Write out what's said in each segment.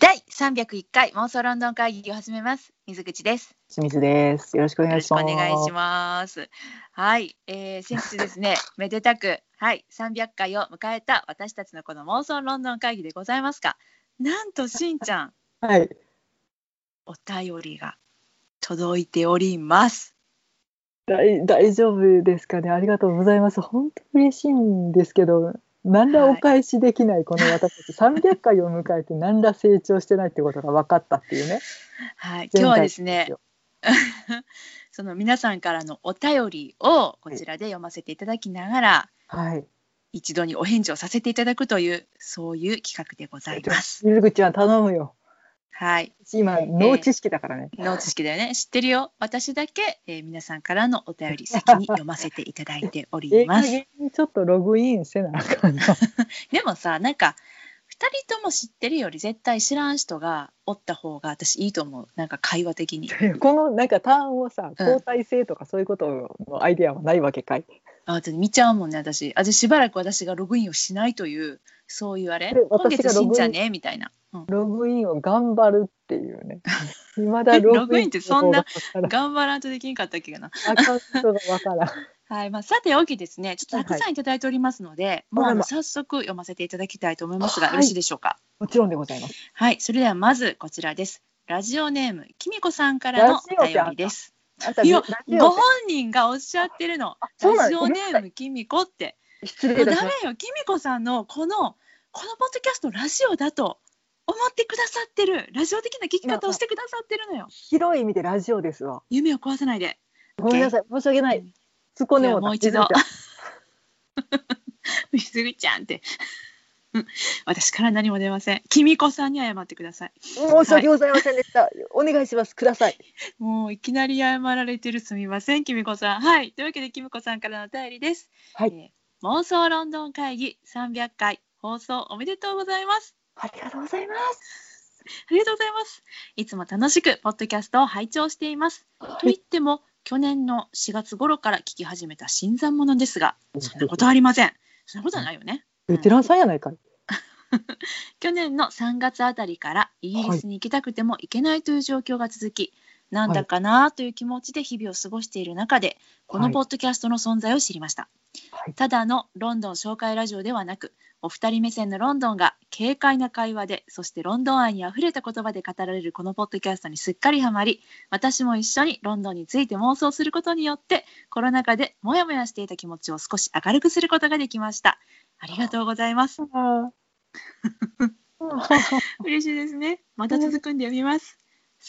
第301回妄想ロンドン会議を始めます。水口です。清水です。よろしくお願いします。願いします。はい、えー、先日ですね、めでたく、はい、300回を迎えた私たちのこの妄想ロンドン会議でございますが、なんとしんちゃん、はい。お便りが届いております。大大丈夫ですかね。ありがとうございます。本当嬉しいんですけど、何らお返しできないこの私たち、300回を迎えて何ら成長してないってことが分かったっていうね。はい、今日はですね、その皆さんからのお便りをこちらで読ませていただきながら、はい。一度にお返事をさせていただくというそういう企画でございます。水口は頼むよ。はい、今、脳知識だからね。脳知識だよね。知ってるよ。私だけ、えー皆さんからのお便り先に 読ませていただいております。ちょっとログインせなあかんな。でもさ、なんか二人とも知ってるより絶対知らん人がおった方が私いいと思う。なんか会話的に。このなんかターンをさ、うん交代制とかそういうことのアイデアはないわけかい。あ、だって見ちゃうもんね、私。あ、でしばらく私がログインをしないというそういうあれ？で。今月しんちゃんね？みたいな。うんログインを頑張るっていうね。未だログインってそんな頑張らんとできんかったっけかな。アカウントがわからん。はい、まあ、さておきですね、ちょっとたくさんいただいておりますので、もうあのあらま早速読ませていただきたいと思いますが、はいよろしいでしょうか？もちろんでございます。はい、それではまずこちらです。ラジオネームきみこさんからのお便りです。いやご本人がおっしゃってるの。ラジオネームきみこって。失礼いたしましメよ、きみこさんのこのこのポッドキャストラジオだと思ってくださってるラジオ的な聞き方をしてくださってるのよ。た。広い意味でラジオですわ。夢を壊さないで。ごめんなさい。申し訳ない。突っ込んでももう一度水口水口ちゃんって。うん私から何も出ません。きみこさんに謝ってください。申し訳ございませんでした。お願いします。ください。もういきなり謝られてるすみません、きみこさん。はい。というわけで、きみこさんからのお便りです。はいえー妄想ロンドン会議300回放送おめでとうございます。ありがとうございます。ありがとうございます。いつも楽しくポッドキャストを拝聴しています。と言っても、去年の4月頃から聞き始めた新参者ですが、そんなことはありません。そんなことはないよね。ベテランさんやないかい。去年の3月あたりからイギリスに行きたくても行けないという状況が続き、なんだかなという気持ちで日々を過ごしている中で、このポッドキャストの存在を知りました。はい。ただのロンドン紹介ラジオではなく、お二人目線のロンドンが軽快な会話で、そしてロンドン愛にあふれた言葉で語られるこのポッドキャストにすっかりハマり、私も一緒にロンドンについて妄想することによって、コロナ禍でモヤモヤしていた気持ちを少し明るくすることができました。ありがとうございます。嬉しいですね。また続くんで読みます。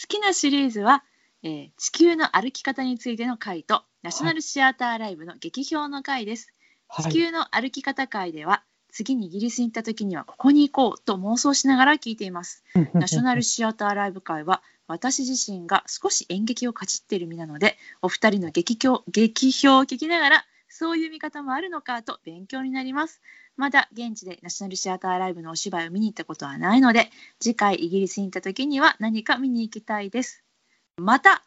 好きなシリーズは、えー地球の歩き方についての回と、ナショナルシアターライブの劇評の回です。はい。地球の歩き方会では、次にイギリスに行った時にはここに行こうと妄想しながら聞いています。ナショナルシアターライブ会は私自身が少し演劇をかじっている身なのでお二人の劇評劇評を聞きながらそういう見方もあるのかと勉強になります。まだ現地でナショナルシアターライブのお芝居を見に行ったことはないので次回イギリスに行った時には何か見に行きたいです。また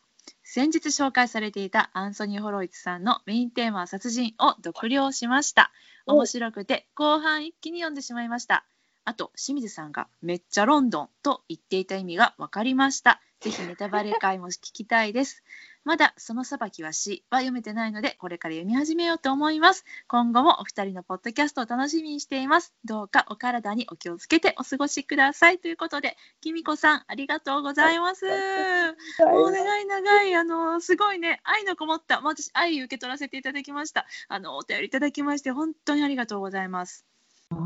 先日紹介されていたアンソニー・ホロイツさんのメインテーマは殺人を読了しました。お面白くて後半一気に読んでしまいました。あと清水さんがめっちゃロンドンと言っていた意味が分かりました。ぜひネタバレ会も聞きたいです。まだその裁きは詩は読めてないのでこれから読み始めようと思います。今後もお二人のポッドキャストを楽しみにしています。どうかお体にお気をつけてお過ごしくださいということで、きみこさんありがとうございます。もう長い長い、あの、すごいね、愛のこもった、まあ私、愛受け取らせていただきました。あの、お便りいただきまして、本当にありがとうございます。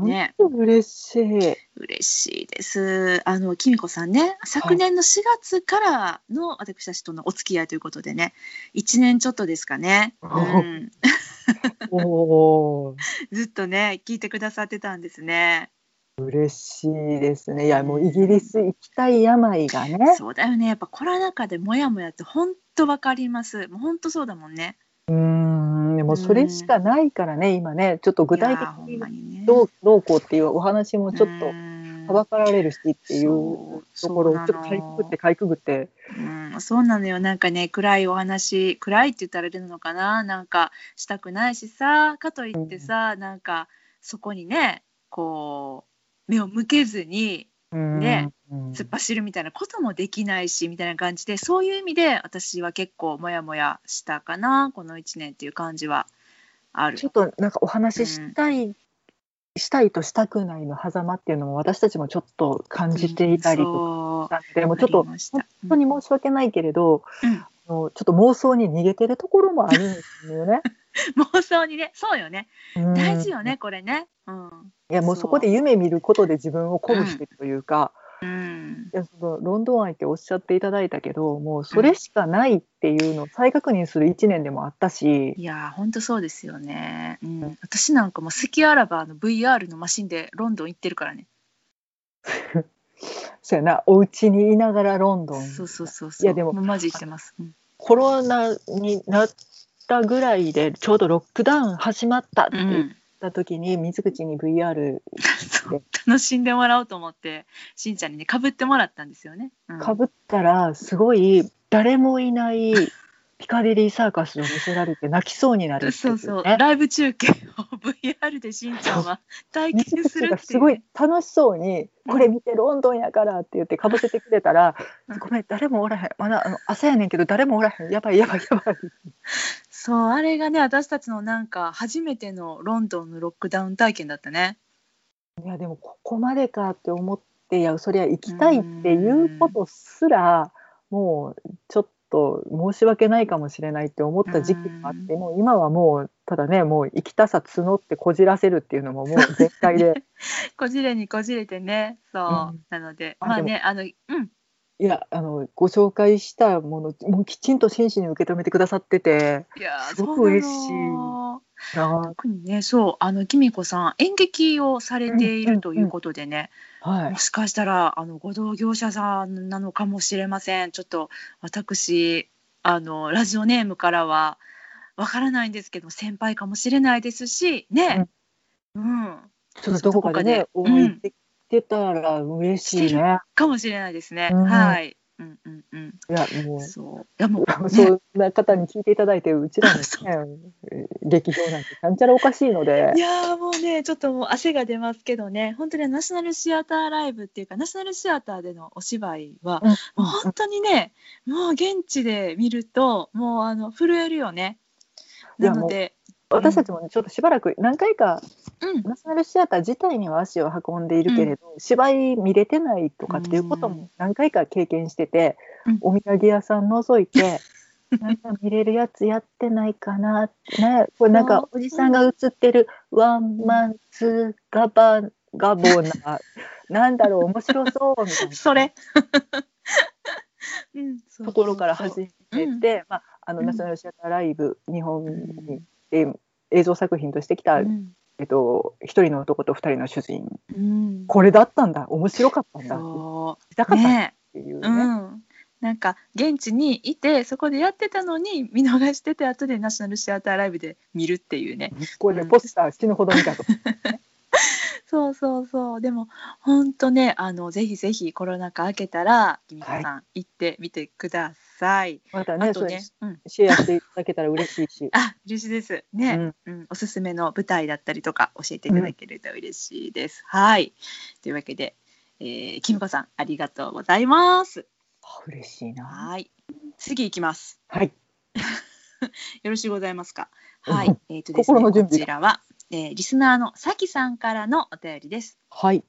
ね、嬉しい。嬉しいです。あの、きみこさんね、昨年の4月からの私たちとのお付き合いということでね、1年ちょっとですかね。うん。ずっとね、聞いてくださってたんですね。嬉しいですね。いや、もうイギリス行きたい病がね。そうだよね。やっぱコロナ禍でもやもやって本当わかります。もう本当そうだもんね。うーん、でもそれしかないからね、今ね、ちょっと具体的に。どうどうこうっていうお話もちょっとうん。はばかられるしっていうところをちょっとかいくぐってかいくぐって、うん、そうなのよ。なんかね暗いお話暗いって言ったらあれなのかな？なんかしたくないしさかといってさ、なんかそこにねこう目を向けずにねうん。突っ走るみたいなこともできないしみたいな感じでそういう意味で私は結構モヤモヤしたかなこの1年っていう感じはある。ちょっとなんかお話ししたい、したいとしたくないの狭間っていうのも私たちもちょっと感じていたりとかで、もうちょっと本当に申し訳ないけれど、うん。あのちょっと妄想に逃げてるところもあるんですよね。妄想にねそうよね。うん。大事よね、これね。うん、いやもうそこで夢見ることで自分を鼓舞してるというか、うん、いやそのロンドン愛っておっしゃっていただいたけどもうそれしかないっていうのを再確認する1年でもあったし、いやーほんとそうですよね、うん、私なんかも好きあらばあの VR のマシンでロンドン行ってるからね。そうやな。お家にいながらロンドン。そうそうそうそう。いやでもうマジしてます、うん。コロナになったぐらいでちょうどロックダウン始まったって言っうん、た時に、水口に VR 楽しんでもらおうと思ってしんちゃんにねかぶってもらったんですよね、うん。かぶったらすごい誰もいないピカデリーサーカスを見せられて泣きそうになるっていそうそう。ねライブ中継を VR でしんちゃんは体水験するっていう、すごいね、楽しそうに「うん。これ見てロンドンやから」って言ってかぶせてくれたらうん「ごめん誰もおらへん。まだあの朝やねんけど誰もおらへん。やばいやばいやばい」そうあれがね私たちのなんか初めてのロンドンのロックダウン体験だったね。いやでもここまでかって思っていやそりゃ行きたいっていうことすらもうちょっと申し訳ないかもしれないって思った時期もあってもう今はもうただねもう行きたさ募ってこじらせるっていうのももう 絶対で。こじれにこじれてねそう、うん。なのであまあねあのうんいやあのご紹介したものもうきちんと真摯に受け止めてくださってていやーすごく嬉しい。な特にねそうあのきみこさん演劇をされているということでね、はい。もしかしたらあのご同業者さんなのかもしれません。ちょっと私あのラジオネームからはわからないんですけど先輩かもしれないですしね。うん、ちょっとどこかでねどこかで。応援できてたら嬉しいね、かもしれないですね、うん。はい。うんうんうん。いやもう。そう。いやもう、ね、そんな方に聞いていただいてうちらの、そね、劇場なんてちゃんちゃらおかしいので。いやーもうねちょっともう汗が出ますけどね。本当にナショナルシアターライブっていうかナショナルシアターでのお芝居は、うんもう本当にねもう現地で見るともうあの震えるよね。なので、私たちもねちょっとしばらく何回かうん、ナショナルシアター自体には足を運んでいるけれど、芝居見れてないとかっていうことも何回か経験してて、うん。お土産屋さん覗いてなんか見れるやつやってないかなってねこれなんかおじさんが映ってるワンマンツーガバガボな なんだろう面白そうみたいな。それ、うん、そうところから始めて、まあ、あのうん。ナショナルシアターライブ日本に、で映像作品としてきた、うんえっと、一人の男と二人の主人。うん、これだったんだ。面白かったんだ。たかったっていうね。うん、なんか現地にいてそこでやってたのに見逃してて後でナショナルシアターライブで見るっていうね。これねうん。ポスター死ぬほど見たと。そうそうそう。でも本当ねあのぜひぜひコロナ禍明けたらきみこさん、行ってみてください。またねね、うん、シェアしていただけたら嬉しいし。あ嬉しいですね、うんうんおすすめの舞台だったりとか教えていただけると嬉しいです。はいというわけで、えー、きみこさんありがとうございます。あ嬉しいな。はい次行きます。はい。よろしゅうございますか？うんはい。えっ、とですね、こちらは、えーリスナーのさきさんからのお便りです。はい。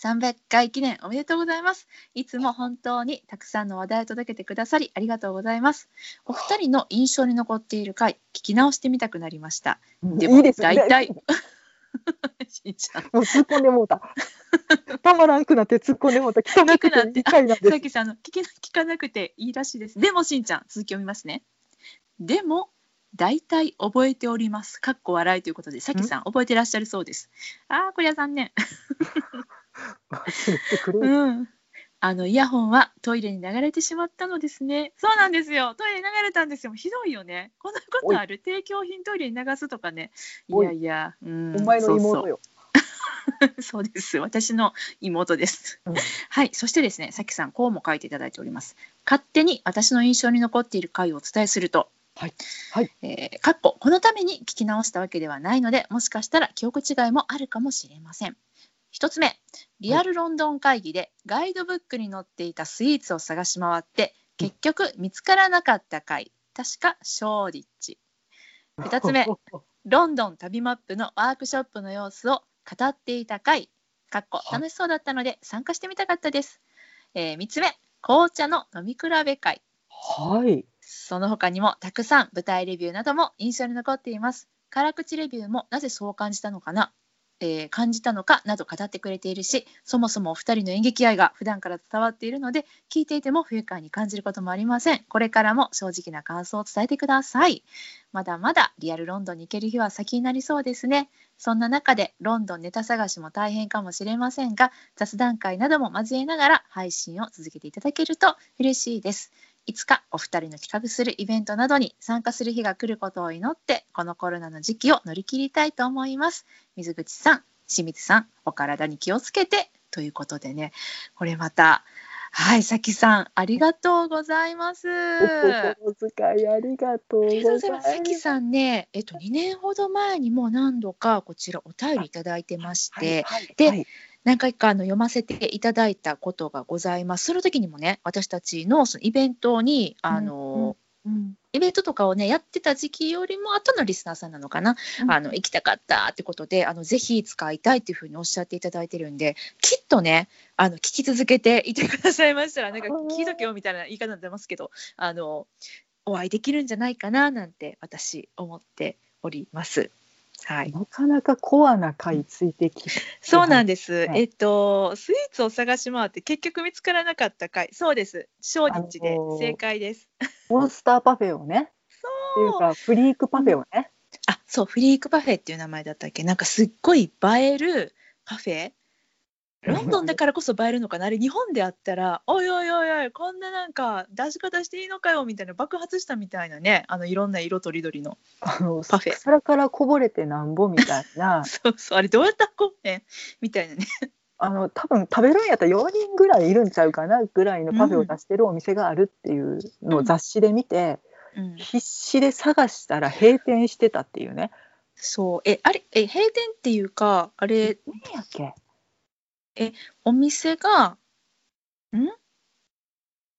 300回記念おめでとうございます。いつも本当にたくさんの話題を届けてくださりありがとうございます。お二人の印象に残っている回、聞き直してみたくなりました。でもいいですね。大体しんちゃんもう突っ込んでもうた。たまらんくなって突っ込んでもうた。聞かなくていい回なんです。さきさんの聞かなくていいらしいです。でもしんちゃん、続きを見ますね。でも、大体覚えております。かっこ笑いということで、さきさん覚えてらっしゃるそうです。ああ、これは残念。言ってくれるうん。あのイヤホンはトイレに流れてしまったのですね。そうなんですよ。トイレに流れたんですよ。ひどいよね。こんなことある。提供品トイレに流すとかね。いやいや。うんお前の妹よ。そうそう そうです。私の妹です。うんはい。そしてですね、さきさん、こうも書いていただいております。勝手に私の印象に残っている回をお伝えすると、はいはいえーかっここのために聞き直したわけではないので、もしかしたら記憶違いもあるかもしれません。1つ目リアルロンドン会議でガイドブックに載っていたスイーツを探し回って結局見つからなかった回確かショーディッチ。二つ目 ロンドン旅マップのワークショップの様子を語っていた回かっこはい。楽しそうだったので参加してみたかったです、え3つ目紅茶の飲み比べ会。はい。その他にもたくさん舞台レビューなども印象に残っています。辛口レビューもなぜそう感じたのかな、えー感じたのかなど語ってくれているし、そもそもお二人の演劇愛が普段から伝わっているので、聞いていても不愉快に感じることもありません。これからも正直な感想を伝えてください。まだまだリアルロンドンに行ける日は先になりそうですね。そんな中でロンドンネタ探しも大変かもしれませんが、雑談会なども交えながら配信を続けていただけると嬉しいです。いつかお二人の企画するイベントなどに参加する日が来ることを祈って、このコロナの時期を乗り切りたいと思います。水口さん、清水さん、お体に気をつけてということでね、これまた、はい、さきさん、ありがとうございます。お小遣いありがとうごございます。さきさんね、えっと、2年ほど前にも何度かこちらお便りいただいてまして、はいではい何回かあの読ませていただいたことがございます。その時にもね、私たちのそのイベントに、あの、うんイベントとかをね、やってた時期よりも後のリスナーさんなのかな、うんあの、行きたかったってことで、あの、ぜひ使いたいっていうふうにおっしゃっていただいてるんで、きっとね、あの、聞き続けていてくださいましたら、なんか聞いとけよみたいな言い方になってますけど、あの、お会いできるんじゃないかななんて私思っております。はい。なかなかコアな回ついてきて、そうなんです。はいえっと、スイーツを探し回って結局見つからなかった回。そうです。ショーディッチであのー正解です。モンスターパフェをね、っていうそう。かフリークパフェをね、あ、そう、フリークパフェっていう名前だったっけ？なんかすっごい映えるパフェロンドンだからこそ映えるのかな？あれ日本であったら、おいおいおいおい、こんななんか出し方していいのかよみたいな爆発したみたいなね、あのいろんな色とりどりの。あのパフェ。皿からこぼれてなんぼみたいな。そうそう、あれどうやったらこうねん？みたいなね。あの多分食べるんやったら4人ぐらいいるんちゃうかなぐらいのパフェを出してるお店があるっていうのを雑誌で見て、うん、必死で探したら閉店してたっていうね。そう、え、あれ、え、閉店っていうか、あれ、何やっけ？お店が、ん？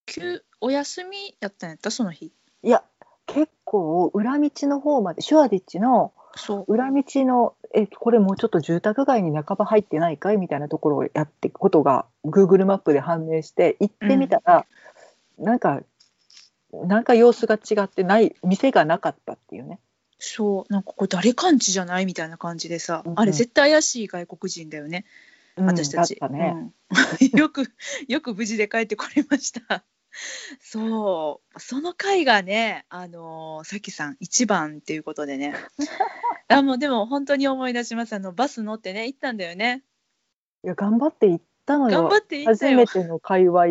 休お休みやったんやったその日。いや結構裏道の方までシュワディッチのそう。裏道のえこれもうちょっと住宅街に半ば入ってないかいみたいなところをやっていくことが Google マップで判明して行ってみたら、なんかなんか様子が違ってない店がなかったっていうね。そう、なんかこれ誰感知じゃないみたいな感じでさ、うんうんあれ絶対怪しい外国人だよね、私たち。うんたね。うん よく、よく無事で帰ってこれました。そう、その回がね、あのーさきさん一番っていうことでね。あもうでも本当に思い出します。あのバス乗ってね、行ったんだよね。いや頑張って行ったのよ頑張。って行ったよ初め。ての界隈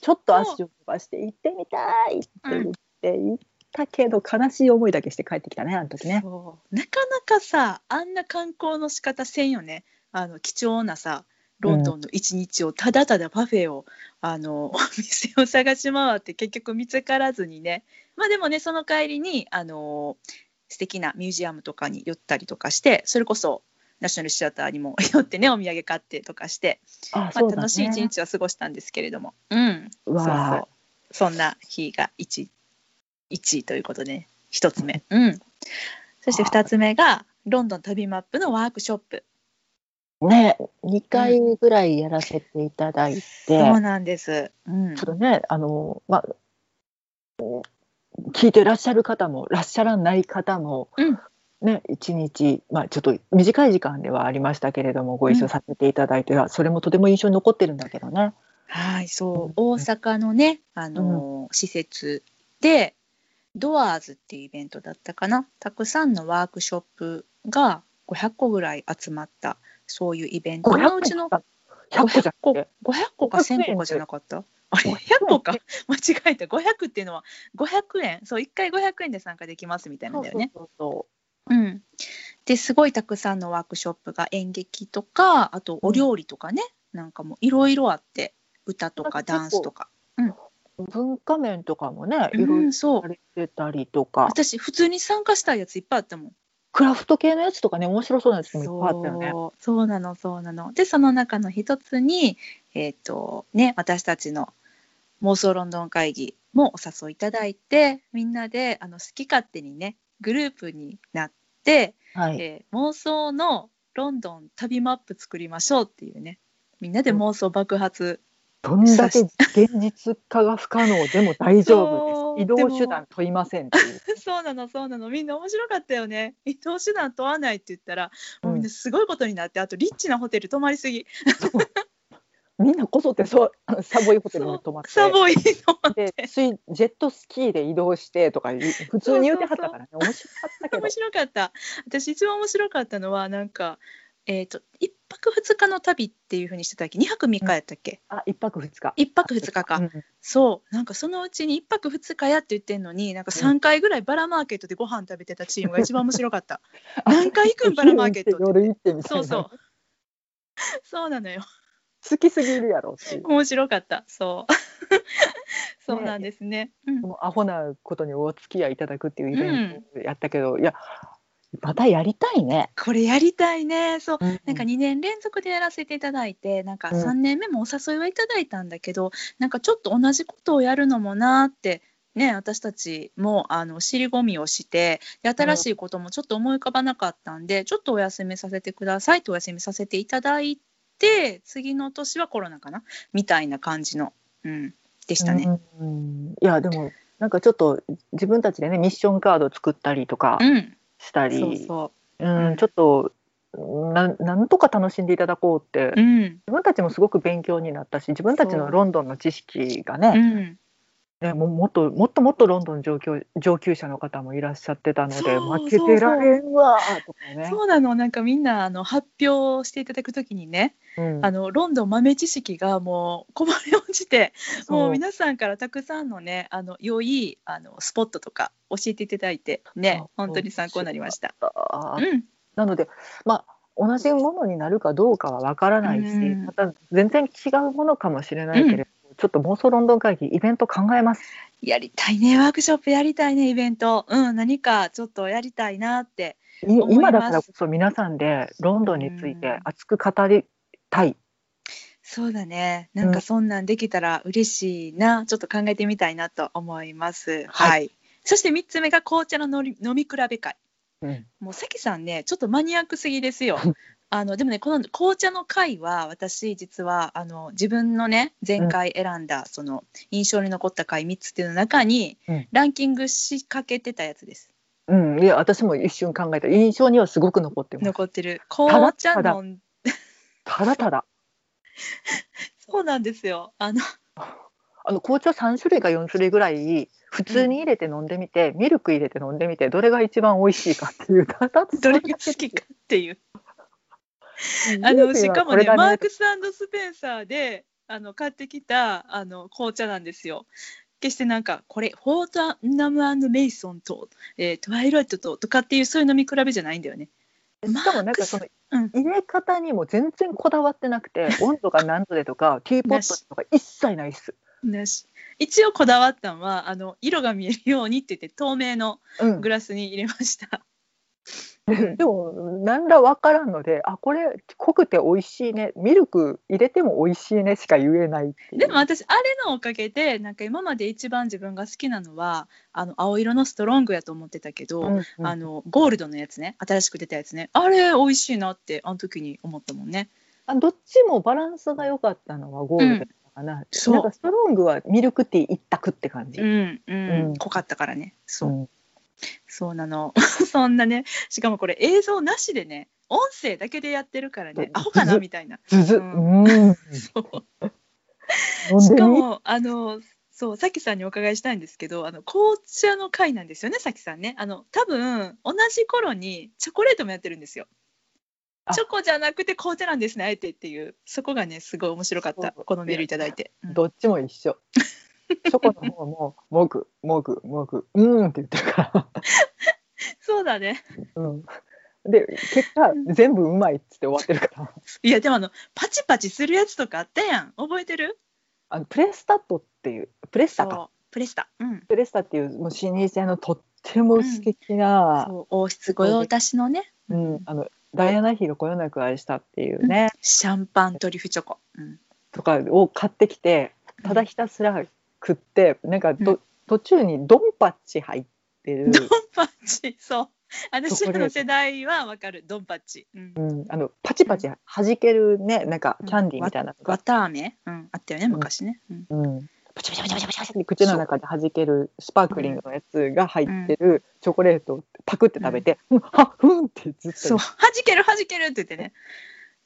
ちょっと足を伸ばして行ってみたいって言って行ったけど、悲しい思いだけして帰ってきたねあの時ね。なかなかさあんな観光の仕方せんよねあの貴重なさロンドンの一日をただただパフェを、あの お店を探し回って結局見つからずにね。まあでもねその帰りにあの素敵なミュージアムとかに寄ったりとかしてそれこそナショナルシアターにも寄ってねお土産買ってとかして、あまあ、楽しい一日は過ごしたんですけれども、うん。そうーそう。そんな日が 1, 1位ということで、ね、1つ目、うん、そして2つ目がロンドン旅マップのワークショップね。2回ぐらいやらせていただいて、そうなんです、うん。ちょっとねあのまあ聞いてらっしゃる方もらっしゃらない方も、うん。ね一日まあちょっと短い時間ではありましたけれどもご一緒させていただいて、それもとても印象に残ってるんだけどね。はいそう、うん。大阪のね、あのー施設でドアーズっていうイベントだったかな。たくさんのワークショップが500個ぐらい集まったそういうイベント。のうちの100個じゃ個なくて。500個か1000個かじゃなかった？あれ100個か。間違えた。500っていうのは500円。そう1回500円で参加できますみたいなんだよね。そうそうん、ですごいたくさんのワークショップが演劇とかあとお料理とかね、なんかもいろいろあって。歌とかダンスとか。うそう文化面とかもねいろいろうん、そうされてたりとか、私普通に参加したいやついっぱいあったもん。クラフト系のやつとかね面白そうなやつもいっぱいあったよね。そう。なのそうなの。でその中の一つにえっ、とね私たちの妄想ロンドン会議もお誘いいただいてみんなであの好き勝手にねグループになって、はい、えー妄想のロンドン旅マップ作りましょうっていうね。みんなで妄想爆発、どんだけ現実化が不可能でも大丈夫です。移動手段問いませんっていう。そうなのそうなの。みんな面白かったよね。移動手段問わないって言ったらもうみんなすごいことになって、あとリッチなホテル泊まりすぎ。みんなこぞってそうサボイホテルに泊まって。サボイ泊まって。ジェットスキーで移動してとか普通に言うてはったからね。面白かったけど。面白かった。私一番面白かったのはなんかえっ、と1泊2日の旅っていうふうにしてたっけ？2泊3日やったっけ、あ一泊二日。1泊2日か、うん。そう。なんかそのうちに1泊2日やって言ってんのになんか3回ぐらいバラマーケットでご飯食べてたチームが一番面白かった。何回行くんバラマーケットって。夜行ってみたいな。そうそう。そうなのよ。好きすぎるやろ面白かった。そう。そうなんですね。うん。アホなことにお付き合いいただくっていうイベントやったけど、いやまたやりたいね。これやりたいね。そう。ななんか2年連続でやらせていただいてなんかうん。3年目もお誘いはいただいたんだけど、なんかちょっと同じことをやるのもなーってね私たちもあの尻込みをしてで新しいこともちょっと思い浮かばなかったんで、ちょっとお休みさせてくださいとお休みさせていただいて次の年はコロナかなみたいな感じの、うん、でしたね。うん。いやでもなんかちょっと自分たちでねミッションカード作ったりとかうん、したり、そうそう。ん。うん。ちょっとなんなんとか楽しんでいただこうって、う、うん。自分たちもすごく勉強になったし自分たちのロンドンの知識がうね,、ん、ねももっともっともっとロンドン上級上級者の方もいらっしゃってたので負けてられんわーとかね。そうなの。なんかみんなあの発表していただくときにねうん。あのロンドン豆知識がもうこぼれ落ちてもう皆さんからたくさんのねあの良いあのスポットとか教えていただいてね本当に参考になりました。うん、なのでまあ同じものになるかどうかはわからないし、うん。また全然違うものかもしれないけれど、ちょっと妄想ロンドン会議イベント考えます。やりたいねワークショップやりたいねイベント、うん、何かちょっとやりたいなってい思います今だからこそ皆さんでロンドンについて熱く語りたい。そうだねなんかそんなんできたら嬉しいな、ちょっと考えてみたいなと思います。ははい、そして3つ目が紅茶の飲み比べ会。うんもう関さんねちょっとマニアックすぎですよ。あのでもねこの紅茶の回は私実はあの自分のね前回選んだ、その印象に残った回3つっていうの中に、うん。ランキングしかけてたやつです。うん、いや私も一瞬考えた。印象にはすごく残ってます。残ってる。紅茶飲んただただ。そうなんですよ。あの。あの紅茶3種類か4種類ぐらい普通に入れて飲んでみて、ミルク入れて飲んでみてどれが一番美味しいかっていう。た だどれが好きかっていう。あのしかもねマークススペンサーであの買ってきたあの紅茶なんですよ。決してなんかこれフォートナムメイソンと、えートワイライトととかっていうそういう飲み比べじゃないんだよね。しかもなんかそのうん入れ方にも全然こだわってなくて 温度が何度でとかティーポットとか一切ないっす。なし一応こだわったのはあの色が見えるようにって言って透明のうんグ、ラスに入れました。でも何ら分からんのであこれ濃くて美味しいね。ミルク入れても美味しいねしか言えないでも私あれのおかげでなんか今まで一番自分が好きなのはあの青色のストロングやと思ってたけど、うんうん。あのゴールドのやつね。新しく出たやつね。あれ美味しいなってあの時に思ったもんね。あどっちもバランスが良かったのはゴールドだったかな,、そうなんかストロングはミルクティー一択って感じ。うんうん、うん。濃かったからね。そう、うんそうなの。そんなね。しかもこれ映像なしでね音声だけでやってるからね。アホかな？ずみたいな。ずず、ううん、そう。しかもあのそうさきさんにお伺いしたいんですけどあの紅茶の会なんですよねさきさんね。あの多分同じ頃にチョコレートもやってるんですよ。あ。チョコじゃなくて紅茶なんですねあえてっていう。そこがねすごい面白かった。このメールいただいて、うん。どっちも一緒。チョコの方ももぐもぐもぐうーんって言ってるから。そうだね。うん、で結果全部うまいっつって終わってるから。いやでもあのパチパチするやつとかあったやん。覚えてる？あのプレスタットっていうプレッサか。プレスタ。うん。プレッサっていうもう老舗のとっても素敵な、そう王室御用達のね、うん、あのダイアナ妃がこよなく愛したっていうね、シャンパントリュフチョコ、うん、とかを買ってきてただひたすら食ってなんかど、途中にドンパッチ入ってる、ドンパッチそう。私らの世代はわかる。ドンパッチ、うん。うん、あのパチパチ弾けるねなんかキャンディーみたいなのが、綿飴、うん、あったよね昔ね、うん。うん、パチパチパチパチパチって口の中で弾けるスパークリングのやつが入ってるチョコレートをパクって食べて、うん、はふんってずっとそう。弾ける弾けるって言ってね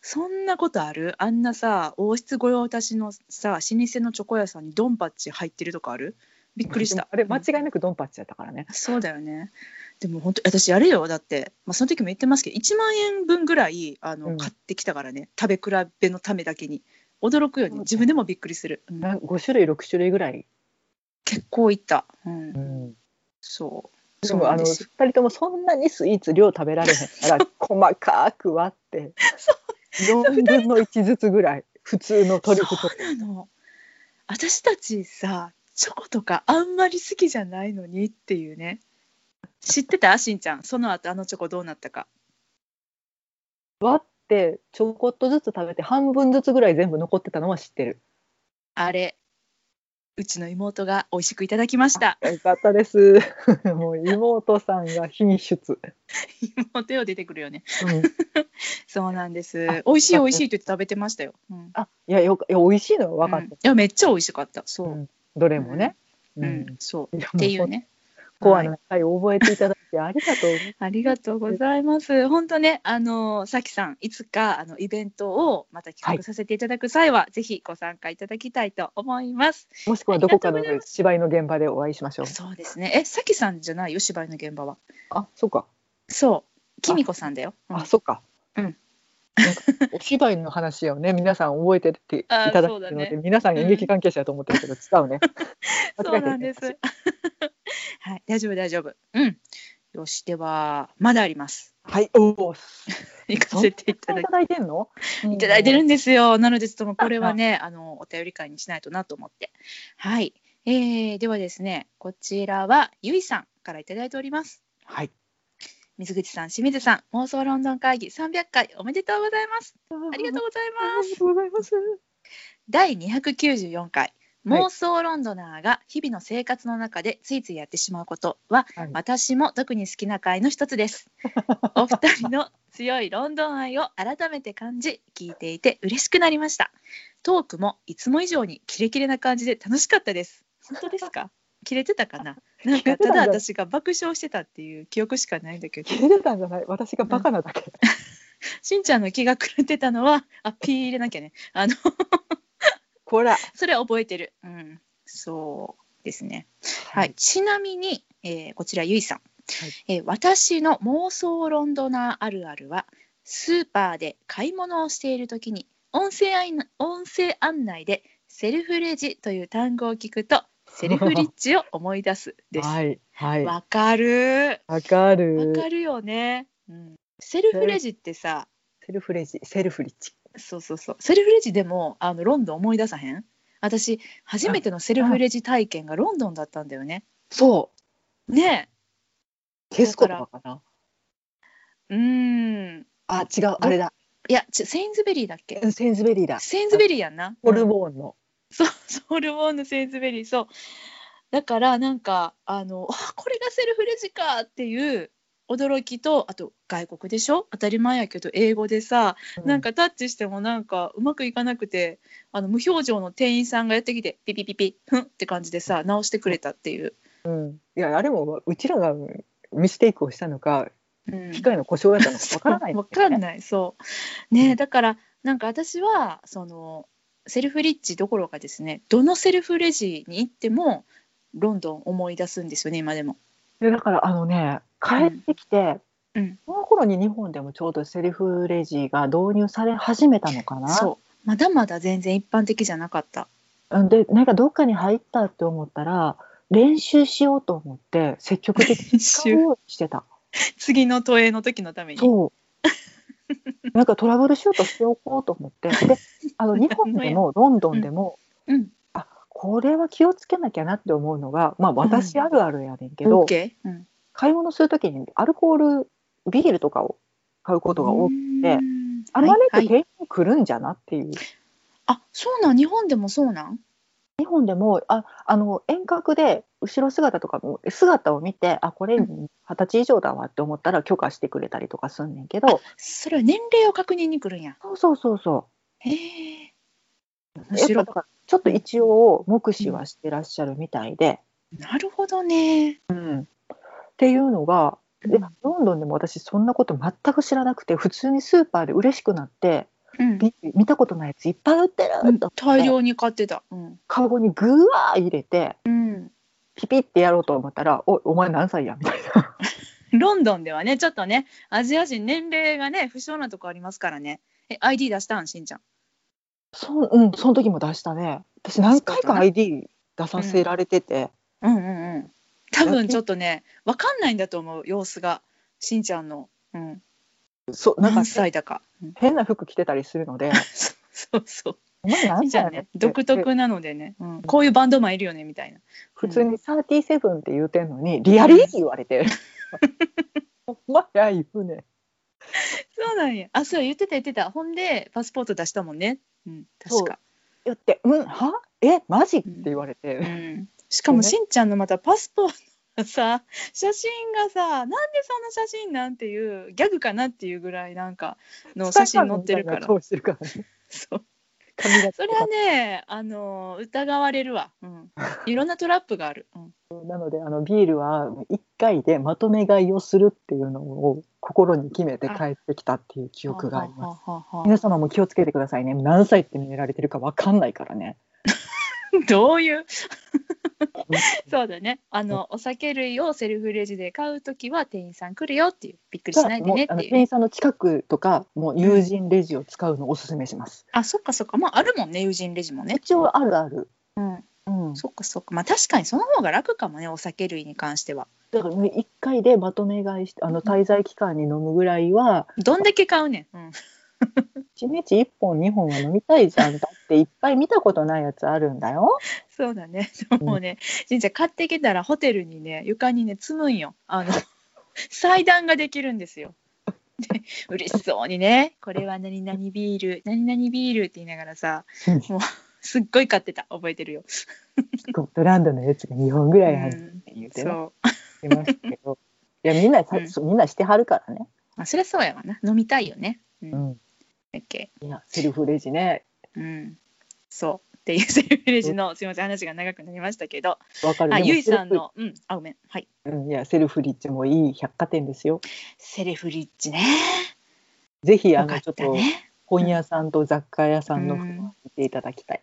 そんなことある？あんなさ王室御用達のさ老舗のチョコ屋さんにドンパッチ入ってるとかある？びっくりした。あれ間違いなくドンパッチやったからね、そうだよね。でも本当私あれよだって、まあ、その時も言ってますけど1万円分ぐらいあの、うん。買ってきたからね。食べ比べのためだけに。驚くように。自分でもびっくりする、うん。な5種類6種類ぐらい、結構いった、うん。うん、そう。でもあのそう2人ともそんなにスイーツ量食べられへんから 細かく割って 4分の1ずつぐらい普通のトリュフとそうなの。私たちさチョコとかあんまり好きじゃないのにっていうね。知ってた？しんちゃん。その後あのチョコどうなったか。割ってちょこっとずつ食べて半分ずつぐらい全部残ってたのは知ってる。あれうちの妹が美味しくいただきました。よかったです。もう妹さんが品質。妹よ出てくるよね。うん、そうなんです。あ美味しい美味しいって言って食べてましたよ、うん。あいやよかいや美味しいのは分かっうん。いやめっちゃ美味しかった。そう、うん。どれもね。うん。そう。っていう。ね。コアはい。な回を覚えていただいてありがとう。ありがとうございます。本当ね、あの、さきさん、いつか、あの、イベントをまた企画させていただく際は、ぜひご参加いただきたいと思います。もしくはどこかの芝居の現場でお会いしましょう。そうですね。え、さきさんじゃないよ、芝居の現場は？あ、そうか。そう、きみこさんだよ。うんあ、そうか。うんお芝居の話をね、皆さん覚えてていあただくので、ね皆さん演劇関係者だと思ってるけど、違うね。そうなんです。はい、大丈夫、大丈夫。うん。よし、では、まだあります。はい、おお。行かせていただきいただいてんの？いただいてるんですよ。なので、ちょっとこれはね、あの、お便り会にしないとなと思って。はい。えー、ではですね、こちらは、ゆいさんからいただいております。はい。水口さん、清水さん、妄想ロンドン会議300回おめでとうございます。ありがとうございます。ありがとうございます。第294回、はい妄想ロンドナーが日々の生活の中でついついやってしまうことは、はい私も特に好きな回の一つです。お二人の強いロンドン愛を改めて感じ、聞いていて嬉しくなりました。トークもいつも以上にキレキレな感じで楽しかったです。本当ですか？切れてたかな？なんかただ私が爆笑してたっていう記憶しかないんだけど切れてたんじゃない？私がバカなだけ。しんちゃんの気が狂ってたのはあピー入れなきゃねあのこら。それ覚えてるうんそうですねはい、。ちなみに、えーこちらゆいさん、えー私の妄想ロンドナーあるあるはスーパーで買い物をしている時に音声案内音声案内でセルフレジという単語を聞くとセルフリッチを思い出すです。はいはい。わかるわかる。わかるよね、うん。セルフレジってさセルフレジ、セルフリッチ。そうそうそうセルフレジでもあのロンドン思い出さへん？私初めてのセルフレジ体験がロンドンだったんだよね。そう。ねテスコとかかな？えうーんあ、違う、あれだ。いやちセインズベリーだっけ？センズベリーだ。セインズベリーやんな。ホルうんボーンの。そうホルボーンのセインズベリーそうだからなんかあのあ これがセルフレジかっていう驚きとあと外国でしょ？当たり前やけど英語でさ、なんかタッチしてもなんかうまくいかなくてあの無表情の店員さんがやってきてピピピピふんって感じでさ直してくれたっていう、うん。いや、あれもうちらがミステイクをしたのか、うん、機械の故障だったのかわからない、わかんない。そう。ねだからなんか私はそのセルフリッチどころかですねどのセルフレジに行ってもロンドン思い出すんですよね今でも。でだからあのね帰ってきて、うんその頃に日本でもちょうどセルフレジが導入され始めたのかな？そうまだまだ全然一般的じゃなかった。うんでなんかどっかに入ったって思ったら練習しようと思って積極的に使うしてた。次の都営の時のために。そう。なんかトラブルシュートしておこうと思ってであの日本でも ロンドンでも、うん。あこれは気をつけなきゃなって思うのがまあ私あるあるやねんけど。うん。買い物するときにアルコールビールとかを買うことが多くて、うん。あまねはいはい。く店員来るんじゃなっていう。あそうなん？日本でもそうなん？日本でもああの遠隔で後ろ姿とかも姿を見てあこれう二十歳以上だわって思ったら許可してくれたりとかすんねんけど。それは年齢を確認に来るんや。そうそうそうそへえう面白いちょっと一応目視はしてらっしゃるみたいで、なるほどね。うん。っていうのがロンドンでも私そんなこと全く知らなくて普通にスーパーで嬉しくなってうん。ビ見たことないやついっぱい売ってると思って。大量に買ってた。うん、カゴにぐわー入れてうん、ピピってやろうと思ったら「おいお前何歳や?」みたいな。ロンドンではねちょっとねアジア人年齢がね不詳なとこありますからね。え ID 出したんしんちゃんそううん、その時も出したね。私何回か ID 出させられてて、うんうんうん。多分ちょっとねわかんないんだと思う様子が。しんちゃんの、うん、そうなんか何歳だか、うん。変な服着てたりするので、そうそうお前し何歳やねんんちゃんね独特なのでね、うん、こういうバンドマンいるよねみたいな。普通に37って言うてんのに、リアリー言われて。お前や言うね。ん。そうなんや。あそう言ってた言ってた。ほんでパスポート出したもんね。うん確か。言って、うん、は？え、マジ？ってうん言われて。うん、しかもしんちゃんのまたパスポートがさ写真がさなんでそんな写真なんていうギャグかなっていうぐらいなんかの写真載ってるから。スタイルみたいな顔してるからね。そう。それはねあの疑われるわ、うん、いろんなトラップがある、うん、なので、あのビールは1回でまとめ買いをするっていうのを心に決めて帰ってきたっていう記憶があります。皆様も気をつけてくださいね。何歳って見られてるかわかんないからね。どういう？そうだね。あのお酒類をセルフレジで買うときは店員さん来るよっていうびっくりしないでねっていう。店員さんの近くとか、もう友人レジを使うのをおすすめします。あそっかそっか。まああるもんね友人レジもね。一応あるある。うん。うん、そっかそっか。まあ確かにその方が楽かもねお酒類に関してはだからね一回でまとめ買いしてあの滞在期間に飲むぐらいはどんだけ買うねん、うん、一日一本二本は飲みたいじゃんだっていっぱい見たことないやつあるんだよ。そうだね。もうね。しんちゃん買ってきたらホテルにね床にね積むんよ。あの 祭壇ができるんですよ。で嬉しそうにね。これは何々ビール何々ビールって言いながらさもうすっごい買ってた。覚えてるよ、スコットランドのやつが2本ぐらいあるうんって言ってね、そう言ってましたけど。いやみんなさ、うん。みんなしてはるからね。まあそりゃそうやわな。飲みたいよね。ううん。ん、だっけ。いやセルフレジね。うん。そう。っていうセルフレジの すいません話が長くなりましたけど。わかる。あゆいさんのうん。あごめん。はい。うん、いやセルフリッジもいい百貨店ですよ。セルフリッジね。ぜひあのちょったとね本屋さんと雑貨屋さんのうん。見ていただきたい。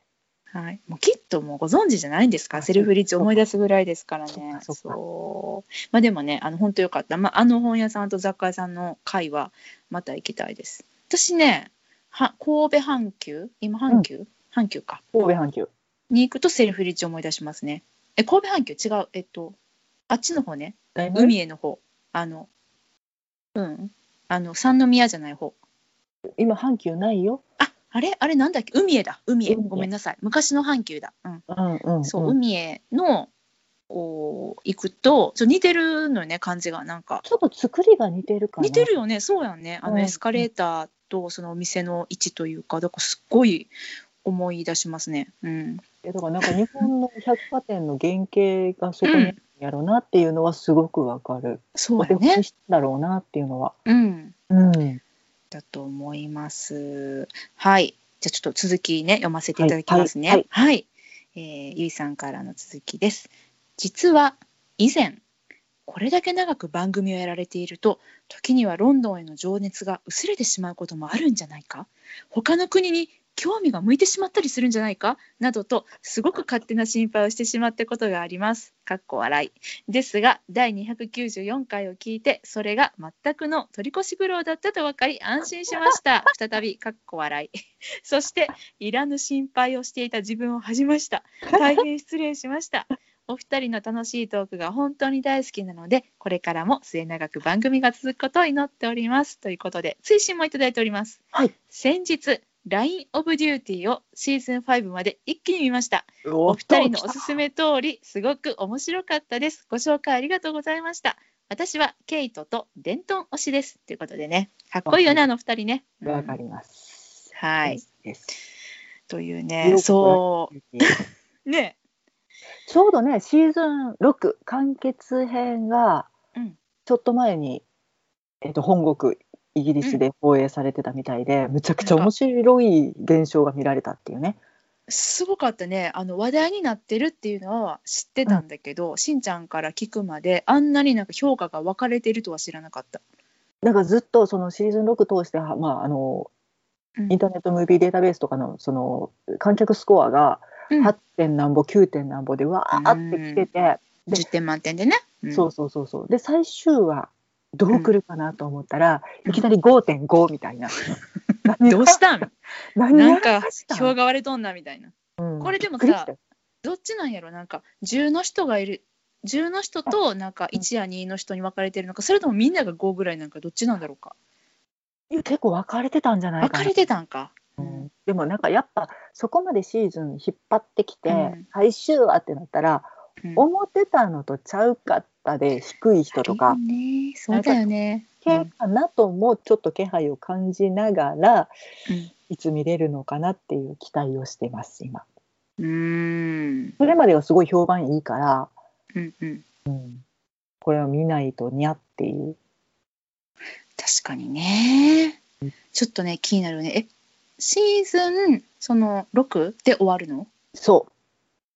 はい、もうきっともうご存知じゃないんですか？セルフリッチ思い出すぐらいですからね。そう。まあでもねあの本当よかった、まあ、あの本屋さんと雑貨屋さんの会はまた行きたいです。私ねは神戸阪急？今阪急、阪急か。神戸阪急。に行くとセルフリッチ思い出しますね。え神戸阪急？違う。えっとあっちの方ね。海への方。あのうん。あの三宮じゃない方。今阪急ないよ。ああれ？あれなんだっけ？海へだ。海へ。ごめんなさい。昔の阪急だ。うん。うんうん、うん。そう、海へのお行くとちょ似てるのよね感じが。なんか。ちょっと作りが似てるかな。似てるよね。そうやんね。あうん。のエスカレーターとそのお店の位置というかだからすっごい思い出しますね。うん。だからなんか日本の百貨店の原型がそこにあるんやろうなっていうのはすごくわかる。そうやね。お手本にしたんだろうなっていうのは。うん。うん。だと思います。はい。じゃあちょっと続きね読ませていただきますね。はい。はい、えーゆいさんからの続きです。実は以前これだけ長く番組をやられていると時にはロンドンへの情熱が薄れてしまうこともあるんじゃないか。他の国に興味が向いてしまったりするんじゃないか？などとすごく勝手な心配をしてしまったことがあります。かっこ笑い。ですが第294回を聞いてそれが全くの取り越し苦労だったと分かり安心しました。再びかっこ笑い。そしていらぬ心配をしていた自分を恥じました。大変失礼しました。お二人の楽しいトークが本当に大好きなので、これからも末永く番組が続くことを祈っております。ということで、追伸もいただいております。はい。先日、LINE of Duty をシーズン5まで一気に見ました。おお二人のおすすめ通り、すごく面白かったです。ご紹介ありがとうございました。私はケイトとデントン推しですということでねかっこいいよねあの二人ね。わかります。はい。です。というよねくそう ねちょうどね、シーズン6完結編がうんちょっと前に、えっと本国イギリスで放映されてたみたいで、むちゃくちゃ面白い現象が見られたっていうね。すごかったね。あの話題になってるっていうのは知ってたんだけど、しんちゃんから聞くまであんなになんか評価が分かれてるとは知らなかった。なんかずっとそのシーズン6通して、はまあ、あのうん。インターネットムービーデータベースとかのその観客スコアがうん。8点なんぼ9点なんぼでわーってきてて、で10点満点でね。うん。そうそうそうそう。で最終話どう来るかなと思ったら、いきなり5.5みたいな。どうしたん？何がなんか票が割れとんなみたいな。うん。これでもさどっちなんやろ？なんか10の人がいる10の人となんか1や2の人に分かれてるのかそれともみんなが5ぐらいなんかどっちなんだろうか。いや結構分かれてたんじゃないかな。分かれてたんか？うん。でもなんかやっぱそこまでシーズン引っ張ってきて、うん。最終話ってなったら、うん。思ってたのとちゃうかったで低い人とか、ね。そうだよね。けかなともちょっと気配を感じながら、うん。いつ見れるのかなっていう期待をしてます今。うーん。それまではすごい評判いいから、うんうん。うん、これは見ないとにゃっていう。確かにね。ちょっとね気になるね。えシーズンその6で終わるの？そ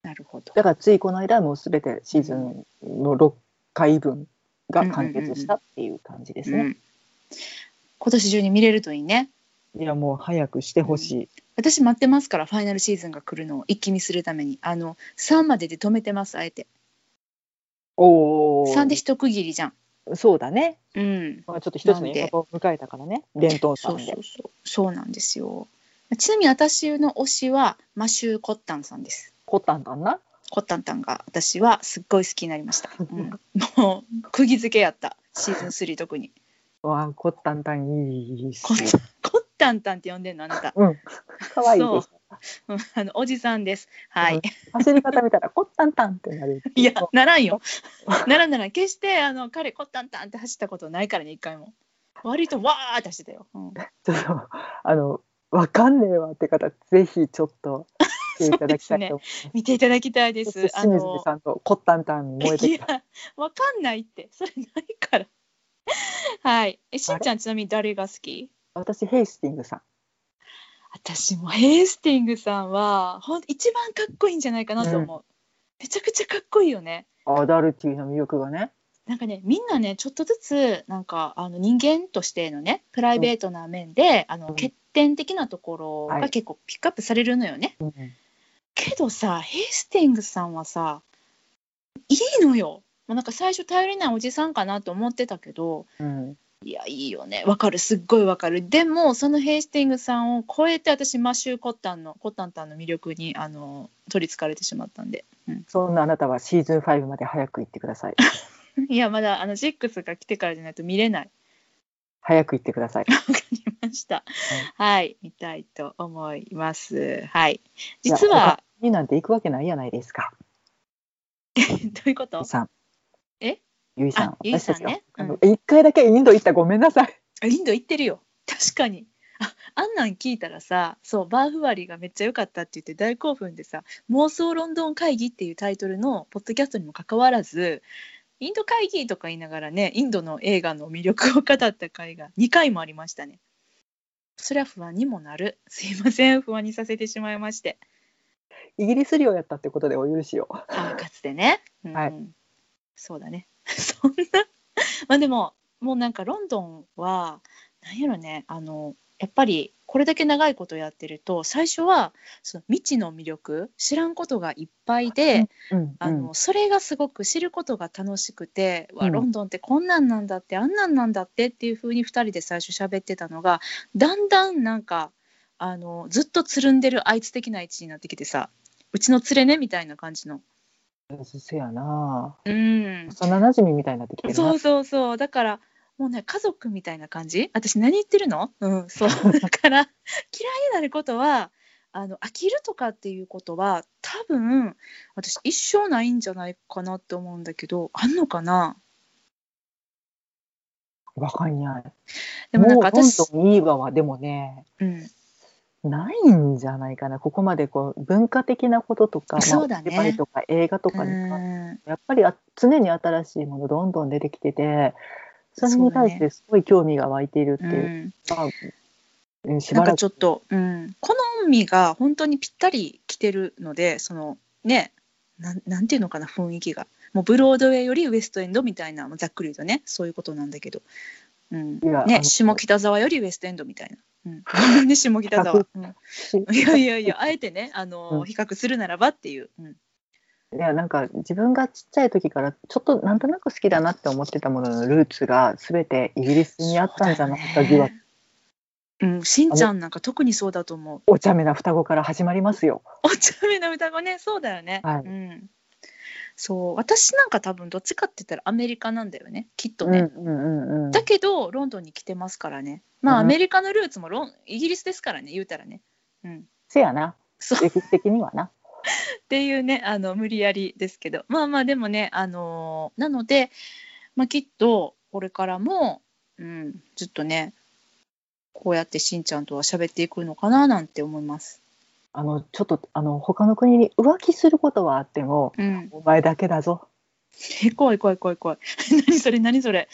う。なるほど。だからついこの間もう全てシーズンの6回分が完結したっていう感じですね、うん、今年中に見れるといいね。いやもう早くしてほしい、私待ってますからファイナルシーズンが来るのを一気見するために。あの3までで止めてますあえて。おお3で一区切りじゃん。そうだね、うん。まあ、ちょっと一つの映画を迎えたからね伝統さそんで。うそうそう。そうなんですよ。ちなみに私の推しはマシュー・コッタンさんです。コタンだな？コッタンタンが私はすっごい好きになりました、うん、もう釘付けやった。シーズン3特に。わあコタンタンいいっすコッタンコッタンタンって呼んでんのあなた。うん。可愛いです。う。ん。あのおじさんです。はい、うん。走り方見たらコッタンタンってなる。いや、ならんよ。ならんならん。決して、あの、彼、コッタンタンって走ったことないからね、一回も。割と、わーって走ってたよ。うん、ちょっとあのわかんねえわって方ぜひちょっと来ていただきたいと思います見ていただきたいです。あ清水の、さんとコッタンタンに燃えてきたわかんないって。それないから。はい。え、しんちゃん、ちなみに誰が好き？私ヘイスティングさん私もヘイスティングさんは、ほん一番かっこいいんじゃないかなと思う。めちゃくちゃかっこいいよね。アダルティーな魅力がねなんかねみんなねちょっとずつなんかあの人間としてのねプライベートな面で、あのうん欠点的なところはいが結構ピックアップされるのよね。うんけどさヘイスティングさんはさいいのよ。もうなんか最初頼りないおじさんかなと思ってたけどうん。いやいいよね。わかる。すっごいわかる。でもそのヘイスティングさんを超えて私マシュー・コッタンのコッタンタンの魅力にあの取りつかれてしまったんで、うん、そんなあなたはシーズン5まで早く行ってください。いやまだあの6が来てからじゃないと見れない。早く行ってください。わかりました。はい、見たいと思います。はい。実は、他になんて行くわけないやないですか。どういうこと？さん。え？ゆいさんあゆいさんね。あの一回だけインド行ったごめんなさい。あインド行ってるよ。確かに。ああんなん聞いたらさそうバーフ割りがめっちゃ良かったって言って大興奮でさ「妄想ロンドン会議」っていうタイトルのポッドキャストにもかかわらずインド会議とか言いながらねインドの映画の魅力を語った回が2回もありましたね。そりゃ不安にもなる。すいません。不安にさせてしまいまして。イギリス領やったってことでお許しを。あかつてね、うん。はい。そうだね。そんな。まあでももうなんかロンドンはなんやろね。あのやっぱりこれだけ長いことやってると最初はその未知の魅力知らんことがいっぱいで、うんあのそれがすごく知ることが楽しくて、わうん。ロンドンってこんなんなんだってあんなんなんだってっていう風に2人で最初喋ってたのがだんだんなんかあのずっとつるんでるあいつ的な位置になってきてさうちの連れねみたいな感じの。うんせやな。うん、幼馴染みみたいになってきてるな。そうそうそう。だからもうね家族みたいな感じ？私何言ってるの？うんそう。だから嫌いになることはあの飽きるとかっていうことは多分私一生ないんじゃないかなって思うんだけどあんのかな？わかんない。でもなんか私もう本いいわはでもね、うん、ないんじゃないかな。ここまでこう文化的なこととか、そうだね。まあとか映画とかに関してうん。やっぱりあ常に新しいものどんどん出てきてて、それに対してすごい興味が湧いているってう。いう。なんかちょっと、うん、好みが本当にぴったりきてるのでそのねなんなんていうのかな雰囲気が。もうブロードウェイよりウエストエンドみたいなざっくり言うとねそういうことなんだけど、うん。ね、の下北沢よりウエストエンドみたいな。うん、なんで下北沢、うん、いやいやいやあえてねあの、うん。比較するならばっていう、うん、いやなんか自分がちっちゃい時からちょっとなんとなく好きだなって思ってたもののルーツが全てイギリスにあったんじゃないか疑惑、うん、しんちゃんなんか特にそうだと思う。お茶目な双子から始まりますよ。お茶目な歌子ね、そうだよね。はいうん。そう、私なんか多分どっちかって言ったらアメリカなんだよね、きっとね。うんうんうんうん。だけどロンドンに来てますからね。まあ、うんアメリカのルーツもロンイギリスですからね、言うたらね。うん。せやなそう歴史的にはな。っていうね、あの無理やりですけど、まあまあでもね、あのーなので、まあきっとこれからも、うん、ずっとね、こうやってしんちゃんとは喋っていくのかななんて思います。あのちょっとあの他の国に浮気することはあってもうん。お前だけだぞ。え、怖い怖い怖い怖い。何それ何それ。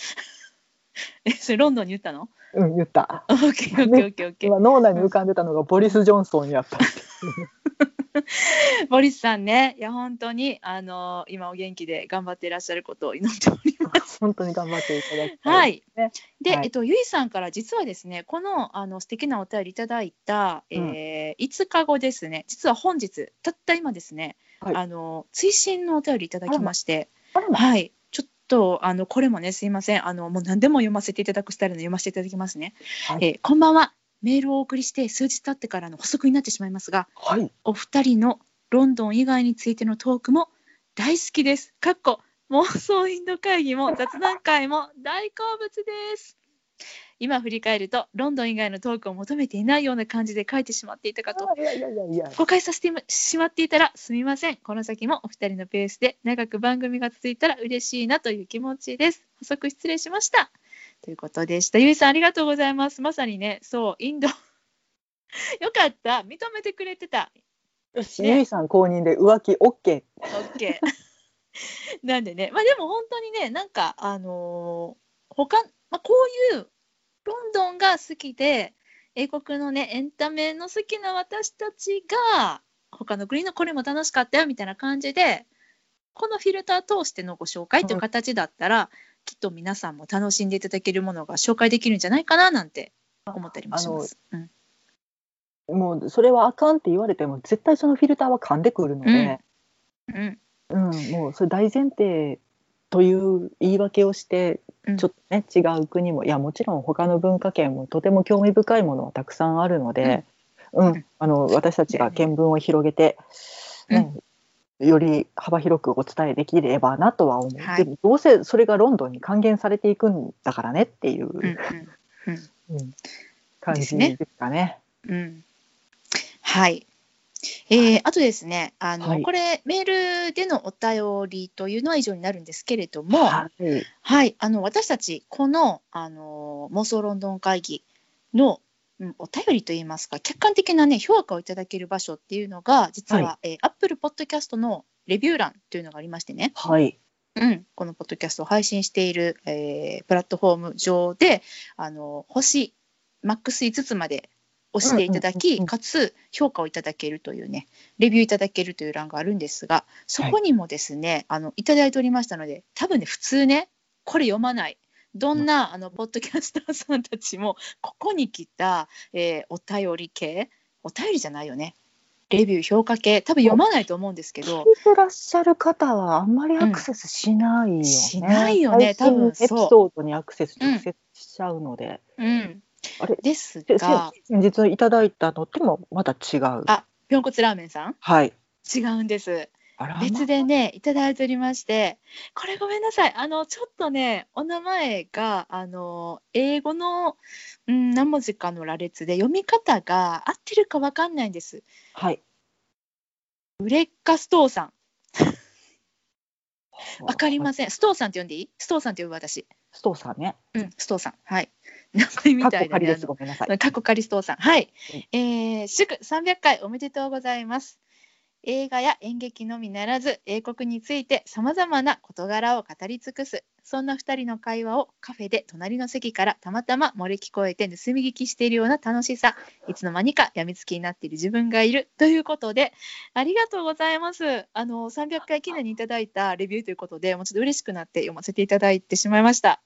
え、それロンドンに言ったの？うん言った。オッケーオッケーオッケーオッケー。今脳内に浮かんでたのがボリス・ジョンソンやった。ボリスさんね、いや本当にあの今お元気で頑張っていらっしゃることを祈っております。本当に頑張っていただきた。はいい。ねで、はいえっとゆいさんから実はですね、このあの素敵なお便りいただいた、えー5日後ですね、実は本日たった今ですね、はいあの追伸のお便りいただきまして、はい。ちょっとあのこれもねすいませんあのもう何でも読ませていただくスタイルの読ませていただきますね。はいえーこんばんは。メールをお送りして数日経ってからの補足になってしまいますが、はい。お二人のロンドン以外についてのトークも大好きです。かっこ妄想インド会議も雑談会も大好物です。今振り返るとロンドン以外のトークを求めていないような感じで書いてしまっていたかと。誤解させてしまっていたらすみません。この先もお二人のペースで長く番組が続いたら嬉しいなという気持ちです。補足失礼しました。ということでした。ゆいさんありがとうございます。まさにね、そう、インド。よかった。認めてくれてた。よし、ねゆいさん公認で浮気 OK。オッケー。なんでね、まあでも本当にね、なんか、あのー他、まあ、こういうロンドンが好きで、英国のね、エンタメの好きな私たちが、他の国のこれも楽しかったよみたいな感じで、このフィルター通してのご紹介という形だったら、きっと皆さんも楽しんでいただけるものが紹介できるんじゃないかななんて思ったりもします。うん。もうそれはあかんって言われても絶対そのフィルターは噛んでくるので、うん。うん。もうそれ大前提という言い訳をしてうん。ちょっとね、違う国もいやもちろん他の文化圏もとても興味深いものはたくさんあるので、うん。うん。あの私たちが見聞を広げて、ねより幅広くお伝えできればなとは思う、はい。でもどうせそれがロンドンに還元されていくんだからねっていう、うんうん。うん。感じですかね。うん。はい。えーあとですねあの、はい。これメールでのお便りというのは以上になるんですけれども、はい、はい。あの私たちこのあの妄想ロンドン会議の、うん、お便りといいますか客観的なね評価をいただける場所っていうのが実は、はえー、Apple Podcast のレビュー欄というのがありましてね、はい。うん、このポッドキャストを配信している、えープラットフォーム上であの星マックス5つまで押していただき、かつ評価をいただけるというねレビューいただけるという欄があるんですがそこにもですね、あのいただいておりましたので多分ね普通ねこれ読まないどんなあのポッドキャスターさんたちもここに来た、えーお便り系？お便りじゃないよね。レビュー評価系。多分読まないと思うんですけど。聞いてらっしゃる方はあんまりアクセスしないよね。しないよね。多分エピソードにアクセス直接しちゃうので。うん。あれ？ですでが先日いただいたのってもまた違う。あぴょんこつラーメンさん？はい。違うんです別でねいただいておりましてこれごめんなさいあのちょっとねお名前があの英語の、うん、何文字かの羅列で読み方が合ってるかわかんないんですはい。ウレッカストーさんわかりませんストーさんって呼んでいい？ストーさんって呼ぶ私ストーさんね。うん、ストーさん。はい。名前みたいだね。ですごめんなさいあの。過去仮ストーさん。はいはい。えー、祝300回おめでとうございます。映画や演劇のみならず英国についてさまざまな事柄を語り尽くす。そんな2人の会話をカフェで隣の席からたまたま漏れ聞こえて盗み聞きしているような楽しさ。いつの間にかやみつきになっている自分がいる。ということでありがとうございます。あの300回記念にいただいたレビューということでもうちょっと嬉しくなって読ませていただいてしまいました。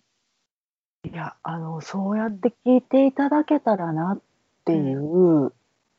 いやあのそうやって聞いていただけたらなっていう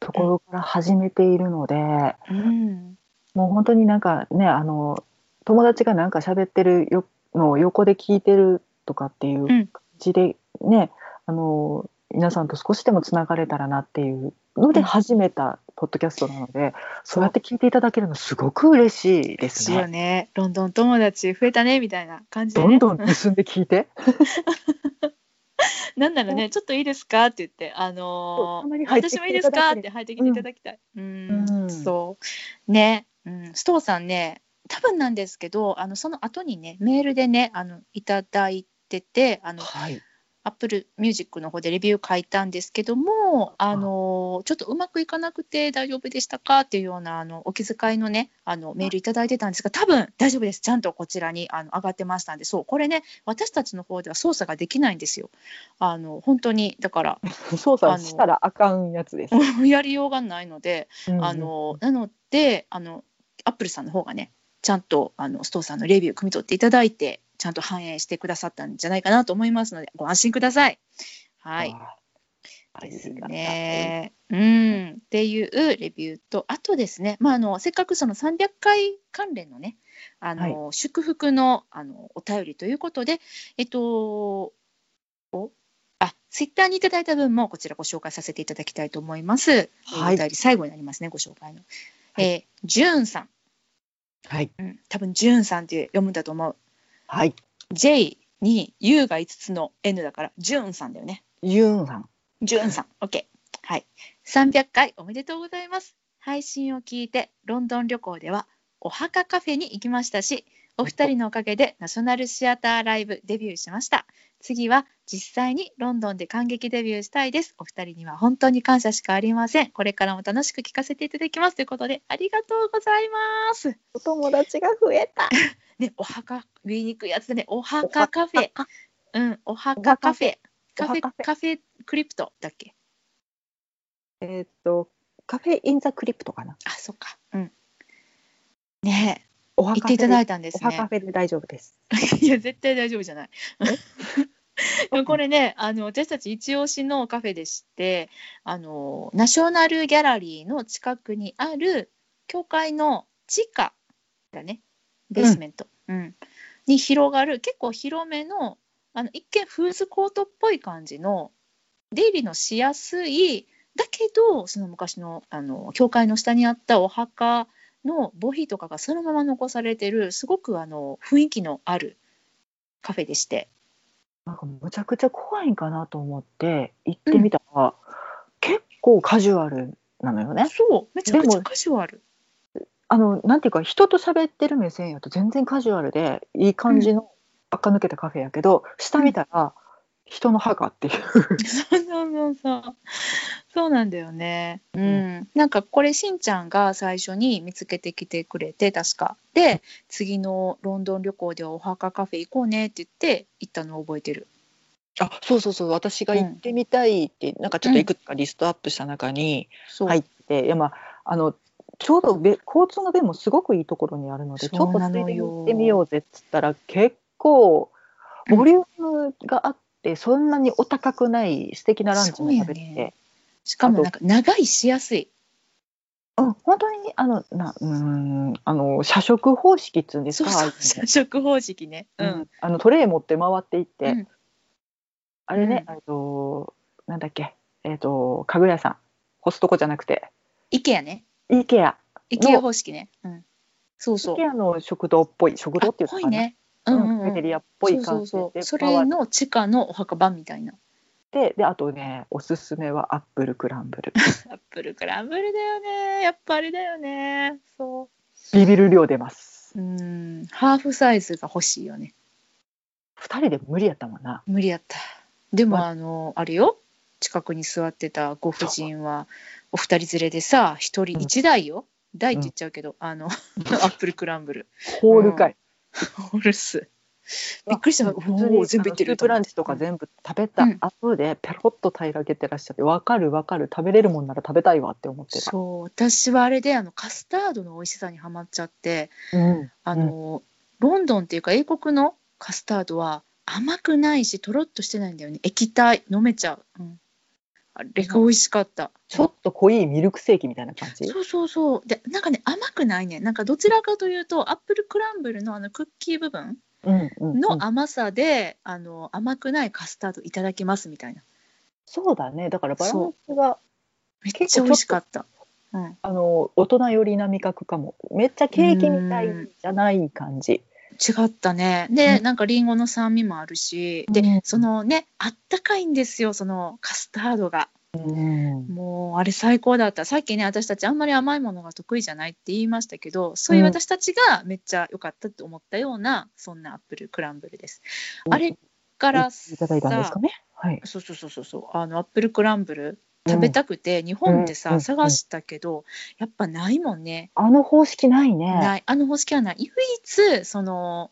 ところから始めているので、うん。もう本当になんかねあの友達がなんか喋ってるよのを横で聞いてるとかっていううん。感じでね、あの皆さんと少しでもつながれたらなっていうのでうん。始めたポッドキャストなので、そうやって聞いていただけるのすごく嬉しいですですよね。ねロンドン友達増えたねみたいな感じで、ね、どんどん盗んで聞いて。なんならね、ちょっといいですかって言って、あのー私もいいですかって入ってきていただきたい。うん、うんそう。ね、うん、ストーさんね、多分なんですけど、あのその後にね、メールでね、あのいただいてて、あのはい、Apple Music の方でレビュー書いたんですけども、あのちょっとうまくいかなくて大丈夫でしたかっていうようなあのお気遣いのねあのメールいただいてたんですが多分大丈夫ですちゃんとこちらにあの上がってましたんでそうこれね私たちの方では操作ができないんですよ。あの本当にだから 操作したらあかんやつです。やりようがないので、うんあのなのであのアップルさんの方がねちゃんとあのストーさんのレビュー汲み取っていただいてちゃんと反映してくださったんじゃないかなと思いますのでご安心ください。はい。ですね。うん、っていうレビューとあとですね、まあ、あのせっかくその300回関連のねあの、祝福のあのお便りということで、えっとおあツイッターにいただいた分もこちらご紹介させていただきたいと思います。はいえーお便り最後になりますねご紹介の。はいえージューンさん、はい。うん、多分ジューンさんって読むんだと思う。はい。J に U が5つの N だからジューンさんだよね。ユンさん。ジューンさん、OK。はい。300回おめでとうございます。配信を聞いて、ロンドン旅行では、お墓カフェに行きましたし、お二人のおかげでナショナルシアターライブデビューしました。次は実際にロンドンで感激デビューしたいです。お二人には本当に感謝しかありません。これからも楽しく聞かせていただきます。ということで、ありがとうございます。お友達が増えた。ね、お墓、言いにくいやつでね、お墓カフェ。うん、お墓カフェ。カフェ、カフェクリプトだっけ？えーっと、カフェインザクリプトかな。あ、そっか。うん。ねえ、お言っていただいいたんですお墓ね。フェで大丈夫です。いや、絶対大丈夫じゃない。これね、あの私たち一押しのカフェでして、あのナショナルギャラリーの近くにある教会の地下だね、ベースメント、うんに広がる結構広めのあの一見フーズコートっぽい感じの出入りのしやすいだけどその昔のあの教会の下にあったお墓の墓碑とかがそのまま残されてるすごくあの雰囲気のあるカフェでして。なんかむちゃくちゃ怖いんかなと思って行ってみたら、結構カジュアルなのよね。そうめちゃくちゃカジュアル。あのなんていうか人と喋ってる目線やと全然カジュアルでいい感じの垢抜けたカフェやけど、下見たら人の墓っていう。そうそうそうそう。そうなんだよね。うん。なんかこれしんちゃんが最初に見つけてきてくれて確か。で次のロンドン旅行ではお墓カフェ行こうねって言って行ったのを覚えてる。あそうそうそう私が行ってみたいって、なんかちょっといくつかリストアップした中に。入って、いやまああのちょうどべ交通の便もすごくいいところにあるのでちょっとついでに行ってみようぜっつったら結構ボリュームがあって、そんなにお高くない素敵なランチも食べれて、ねしかもなんか長いしやすい。うん、本当にあのなうーんあの社食方式っつうんですかそうそう。社食方式ね。う。うんん、あのトレイ持って回っていって、うんあれね、うんえっとなんだっけえっ、と家具屋さんコストコじゃなくてイケアね。イケアイケア方式ね。うん。そうそうイ。ケアの食堂っぽい食堂っていうかあぽいね。ううんんうんうん。カフェテリアっぽいそうそう感じでそれの地下のお墓場みたいな。てであとねおすすめはアップルクランブル アップルクランブルだよね。やっぱりだよね。そビビる量出ますう。うん。ハーフサイズが欲しいよね。2人で無理やったもんな無理やったでもまあのあれよ近くに座ってたご婦人はお二人連れでさ一人一台よ、台って言っちゃうけど、あの アップルクランブルホールかい、ホールスびっくりした。普通におー全部いってる。スープランチとか全部食べたうん。後でペロッと平らげてらっしゃってわかるわかる。食べれるもんなら食べたいわって思ってた。そう。私はあれであのカスタードの美味しさにはまっちゃってうん。あの、ロンドンっていうか英国のカスタードは甘くないしとろっとしてないんだよね。液体飲めちゃう、うん、あれが美味しかった。ちょっと濃いミルクセーキみたいな感じ？そうそうそう。でなんかね甘くないね。なんかどちらかというとアップルクランブルのあのクッキー部分うんうんうん。の甘さで、あの甘くないカスタードいただきますみたいな。そうだね。だからバランスがめっちゃ美味しかった、うん、あの大人寄りな味覚かも。めっちゃケーキみたいじゃない感じ違ったね。で、うん。なんかリンゴの酸味もあるしで、うん。そのねあったかいんですよそのカスタードが。うん。もうあれ最高だった。さっきね私たちあんまり甘いものが得意じゃないって言いましたけどそういう私たちがめっちゃ良かったって思ったような、そんなアップルクランブルです。あれからいただいたんですかね？はい。そうそうそうそうそう。あのアップルクランブル食べたくて、日本でさ、うん探したけどやっぱないもんね、あの方式ないね。ない。あの方式はない。唯一その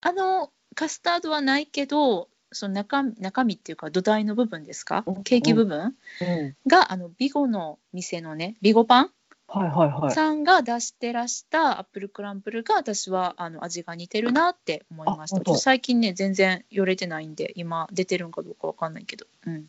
あのカスタードはないけどその中中身っていうか土台の部分ですか？うん。ケーキ部分？うん。があのビゴの店のねビゴパン？はいはいはい。さんが出してらしたアップルクランブルが私はあの味が似てるなって思いました。最近ね全然寄れてないんで今出てるんかどうかわかんないけど、うん、っ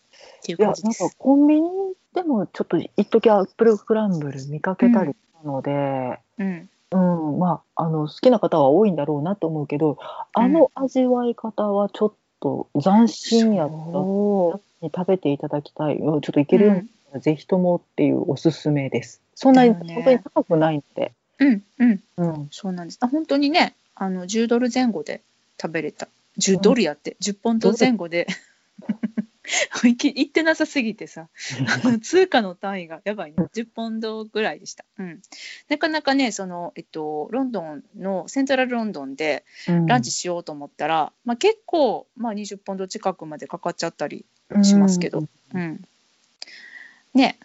ていういや感じです。なんかコンビニでもちょっと一時アップルクランブル見かけたりしたので、うん。うん。まああの好きな方は多いんだろうなと思うけどあの味わい方はちょっと斬新やった。そに食べていただきたい。うんちょっといけるようになったらぜひともっていうおすすめです。そんなにね。本当に高くないので、ううんうん。うん、そうなんです。あ本当にねあの10ドル前後で食べれた。10ドルやって、10ポンド前後で。行ってなさすぎてさ。通貨の単位がやばいね。10ポンドぐらいでした、うん、なかなかねその、えっと、ロンドンのセントラルロンドンでランチしようと思ったら、まあ、結構、まあ、20ポンド近くまでかかっちゃったりしますけど、うん。うん、ね。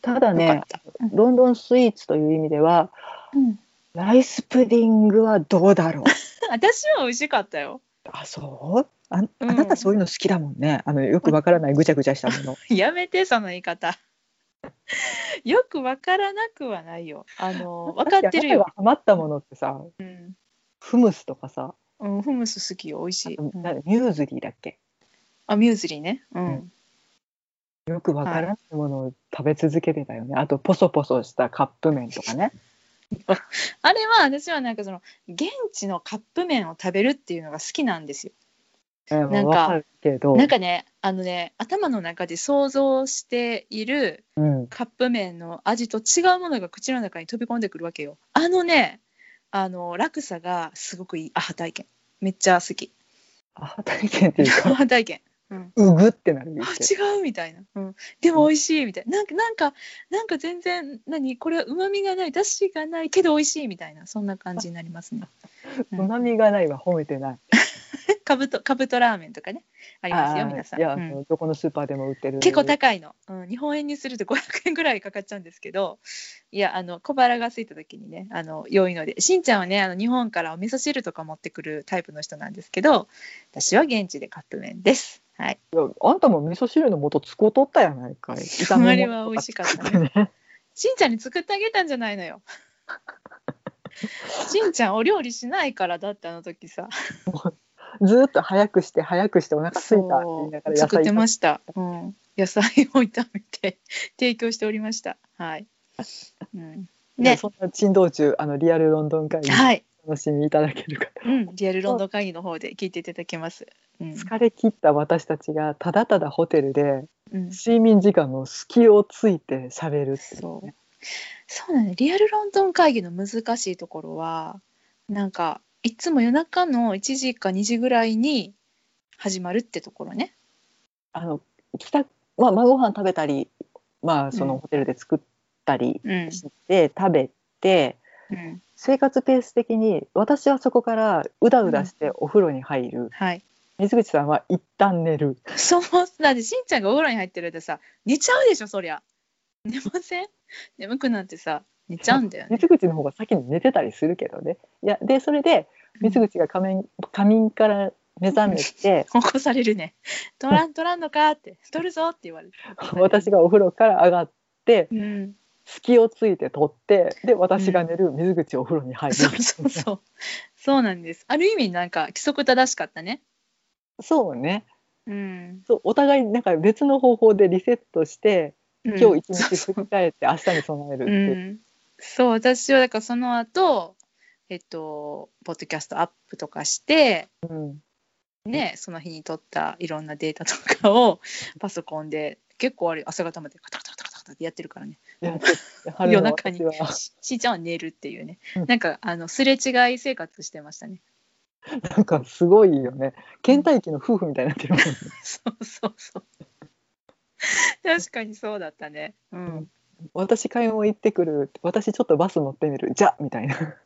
ただねうん。ロンドンスイーツという意味ではうん、ライスプディングはどうだろう？私は美味しかったよ。あそう？ああうん。なたそういうの好きだもんね、あのよくわからないぐちゃぐちゃしたもの。やめてその言い方。よくわからなくはないよ。あの分かってるよ。あなたが、ハマったものってさうん。フムスとかさ、うん、フムス好きよ。美味しい、ミューズリーだっけ？あミューズリーね。うん、うんよくわからないものを食べ続けてたよね、あとポソポソしたカップ麺とかね。あれは私はなんかその現地のカップ麺を食べるっていうのが好きなんですよ。うんなんかわかるけど。なんかねあのね頭の中で想像しているうん、カップ麺の味と違うものが口の中に飛び込んでくるわけよ。あのねあの落差がすごくいい。アハ体験。めっちゃ好き。あ体験っていう アかハ体験うん。うぐってなるあ違うみたいな、うん、でも美味しいみたい。ななんかなんかなんか全然何？これはうまみがない。だしがないけど美味しいみたいな。そんな感じになりますね。ううん。まみがないは褒めてないかぶとかぶとラーメンとかねありますよ皆さん。いや、うん。あのどこのスーパーでも売ってる。結構高いの、うん、日本円にすると500円ぐらいかかっちゃうんですけどいやあの小腹が空いた時にねあの良いのでしんちゃんはねあの日本からお味噌汁とか持ってくるタイプの人なんですけど私は現地でカップ麺です。はい、いやあんたも味噌汁の素使うとったやないかい。炒めあれは美味しかったね。しんちゃんに作ってあげたんじゃないのよ。しんちゃんお料理しないからだってあの時さ ずーっと早くして早くしてお腹すいたって言いながら作ってましした、うん、野菜を炒めて提供しておりました。はい、うん、ね。そんな珍道中あのリアルロンドン会議はい、お楽しみいただける方、うん、リアルロンドン会議の方で聞いていただけます、うん。疲れ切った私たちがただただホテルでうん、睡眠時間の隙をついて喋るっていうそう。ねそうだね。リアルロンドン会議の難しいところはなんかいつも夜中の1時か2時ぐらいに始まるってところね。あの帰宅まあ晩ご飯食べたりまあそのうん。ホテルで作ったりうん。して、食べてうん。生活ペース的に私はそこからうだうだしてお風呂に入る、はい。水口さんは一旦寝る。そうだってしんちゃんがお風呂に入ってるとさ寝ちゃうでしょそりゃ寝ません眠くなってさ寝ちゃうんだよね。水口の方が先に寝てたりするけどね。いやでそれで水口が仮面仮眠から目覚めて、起こされるね「取らん取らんのか?」って「取るぞ」って言われて、私がお風呂から上がってうん、隙をついて取ってで私が寝る水口お風呂に入る。そうそうそう。そうなんです。ある意味なんか規則正しかったね。そうね。うん。そうお互いなんか別の方法でリセットして今今日一日振り返って明日に備えるって。ういう。ん、そう私はだからその後えっとポッドキャストアップとかしてうん。ねその日に取ったいろんなデータとかをパソコンで結構あれ朝方までカタカタカタカタカタってやってるからね。夜中にししーちゃんは寝るっていうね、うん。なんかあのすれ違い生活してましたね。なんかすごいよね。倦怠期の夫婦みたいになってるもんね。そうそうそう 確かにそうだったね。うん。私買い物行ってくる。私ちょっとバス乗ってみる。じゃみたいな。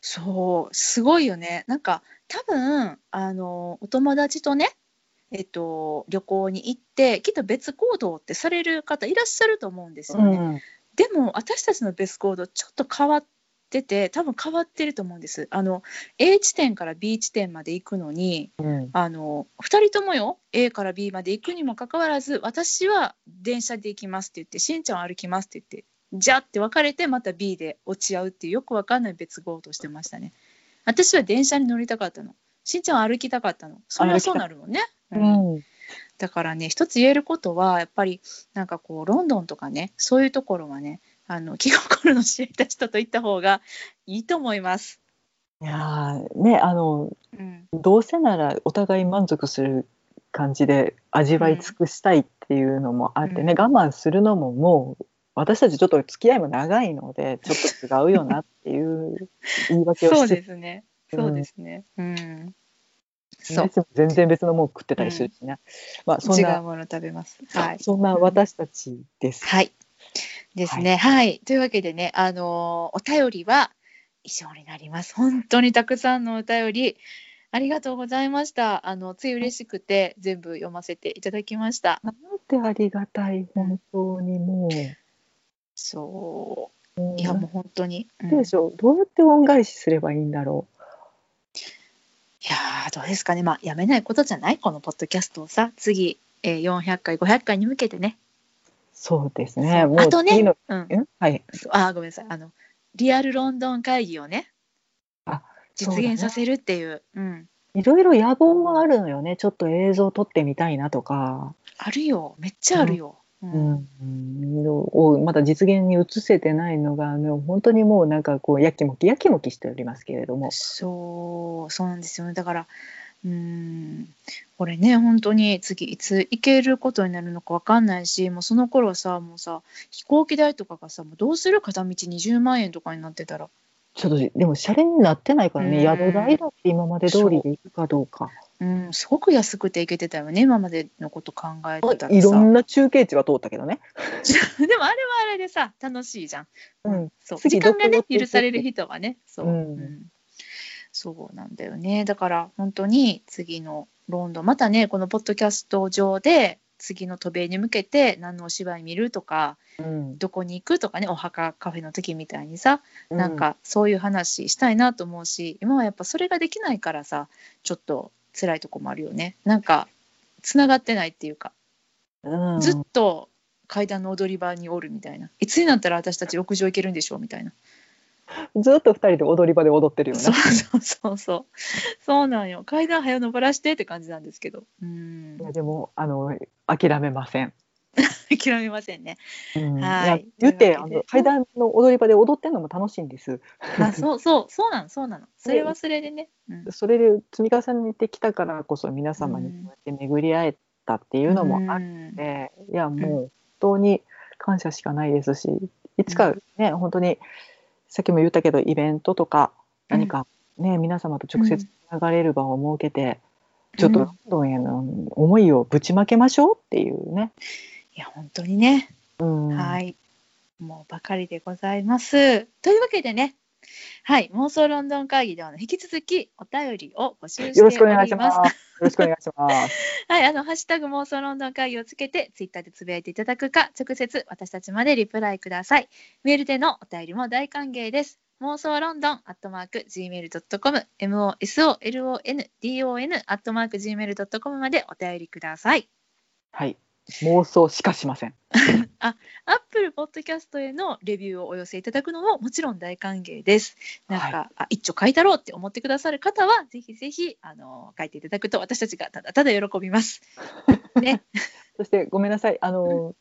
そう。すごいよね。なんか多分あのお友達とねえっと旅行に行ってきっと別行動ってされる方いらっしゃると思うんですよね、うん。でも私たちの別行動ちょっと変わってて多分変わってると思うんです。あの A 地点から B 地点まで行くのにうん。あの2人ともよ A から B まで行くにもかかわらず私は電車で行きますって言ってしんちゃんは歩きますって言ってじゃって別れてまた B で落ち合うっていうよくわかんない別行動してましたね。私は電車に乗りたかったの。しんちゃんは歩きたかったの。それはそうなるもんね、ううん。ん。だからね一つ言えることはやっぱりなんかこうロンドンとかねそういうところはねあの気心の知れた人と行った方がいいと思います。いやーねあのうん、どうせならお互い満足する感じで味わい尽くしたいっていうのもあってね、うん我慢するのももう私たちちょっと付き合いも長いのでちょっと違うよなっていう言い訳をそうしてですね。うんそうですね。うん。そう。全然別のもの食ってたりするしね、まあそんな違うもの食べます。はい。そんな私たちです。はい。ですね。はい。というわけでね、あのーお便りは以上になります。本当にたくさんのお便りありがとうございました。あのつい嬉しくて全部読ませていただきました。なんてありがたい本当にもう。そう。もういやもう本当に。うんどうでしょう？どうやって恩返しすればいいんだろいやーどうですかねまあやめないことじゃない？このポッドキャストをさ次、えー、400回500回に向けてねうそうですね。あとねうん。ん？はい。あーごめんなさい。あのリアルロンドン会議をねあ実現させるっていううん、いろいろ野望があるのよね。ちょっと映像撮ってみたいなとか、あるよ。めっちゃあるよ、ううん。ん。をまだ実現に移せてないのが、ね、本当にもうなん。かこうやきもきやきもきしておりますけれどもそうそうなん。ですよねだからうん。これね本当に次いつ行けることになるのか分かんないしもうその頃さもうさ飛行機代とかがさもうどうする片道20万円とかになってたら。ちょっとでもシャレになってないからね、うん宿代だって今まで通りで行くかどうか。うん、すごく安くて行けてたよね今までのこと考えてたらさ。いろんな中継地は通ったけどね、でもあれはあれでさ楽しいじゃん、うん、そう。次時間がね許される人はねそう、うんそうなんだよね。だから本当に次のロンドンまたねこのポッドキャスト上で次の渡米に向けて何のお芝居見るとかうん。どこに行くとかねお墓カフェの時みたいにさなんかそういう話したいなと思うし今はやっぱそれができないからさちょっと辛いとこもあるよね。なんかつながってないっていうか。うん。ずっと階段の踊り場におるみたいな。いつになったら私たち屋上行けるんでしょうみたいな ずっと二人で踊り場で踊ってるよね。そうそうそうそう。そうなんよ。階段早登らしてって感じなんですけど。うん。いやでもあの諦めません。諦めませんね。うん。はい。や言ってあの階段の踊り場で踊ってるのも楽しいんです。あそうそうそうなのそうなの。それはそれでね、うん、それで積み重ねてきたからこそ皆様にこうやって巡り会えたっていうのもあっうん。て、いやもう本当に感謝しかないですしいつかね、本当にさっきも言ったけどイベントとか何かね、皆様と直接つながれる場を設けて、ちょっとロンドンへの思いをぶちまけましょうっていうね。いや本当にね、うん、はい。もうばかりでございます。というわけでねはい、妄想ロンドン会議では引き続きお便りを募集してよろおりしくお願いしま。ますす。よろしくお願いします。はい、あの、ハッシュタグ妄想ロンドン会議をつけて、ツイッターでつぶやいていただくか、直接私たちまでリプライください。メールでのお便りも大歓迎です。妄想ロンドンアットマーク Gmail.com、MOSOLONDON アットマーク Gmail.com までお便りください。はい。妄想しかしません。アップルポッドキャストへのレビューをお寄せいただくのももちろん大歓迎です。なんか、はあ一丁書いたろうって思ってくださる方は、ぜひぜひあの書いていただくと私たちがただただ喜びます。ね、そしてごめんなさい。あの、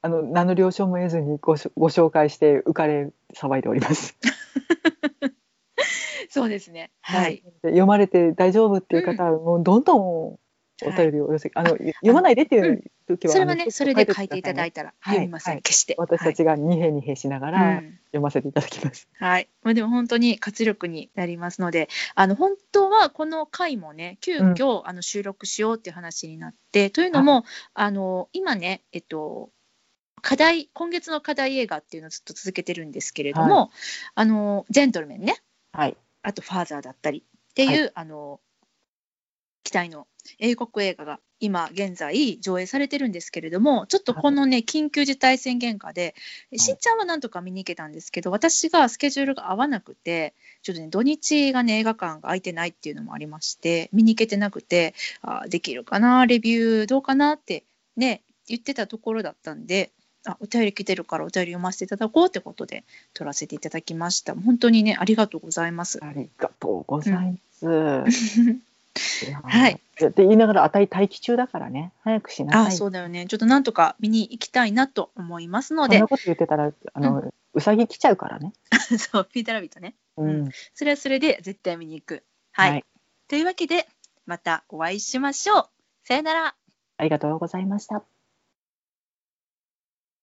あの名の了承も得ずにごしご紹介して浮かれ騒いでおります。そうですね。はい。で読まれて大丈夫っていう方はもうどんどんお便りをお寄せ、あの読まないでっていう時は、それはね、それで書いていただいてたらはい。読みません、はい。決して。私たちが二平二平しながはい。らうん読ませていただきます。はい、まあでも本当に活力になりますので、あの本当はこの回もね、急遽、あの収録しようっていう話になって、というのも、あの今ね、えっと、課題、今月の課題映画っていうのをずっと続けてるんですけれども、あのジェントルメンね、はい。あとファーザーだったりっていう、あの期待の英国映画が今現在上映されてるんですけれどもちょっとこのね緊急事態宣言下でいしんちゃんはなんとか見に行けたんですけど私がスケジュールが合わなくてちょっとね土日がね映画館が空いてないっていうのもありまして見に行けてなくてあできるかなレビューどうかなってね言ってたところだったんであお便り来てるからお便り読ませていただこうってことで撮らせていただきました本当にねありがとうございます。ありがとうございます。はいいや。って言いながら、あたい待機中だからね、早くしなさい。あそうだよね。ちょっとなんとか見に行きたいなと思いますの そんでなこと言ってたら、あの、うさぎ来ちゃうからね。そうピーターラビットね。うん。それはそれで絶対見に行く。はい、はい。というわけでまたお会いしましょう。さよなら。ありがとうございました。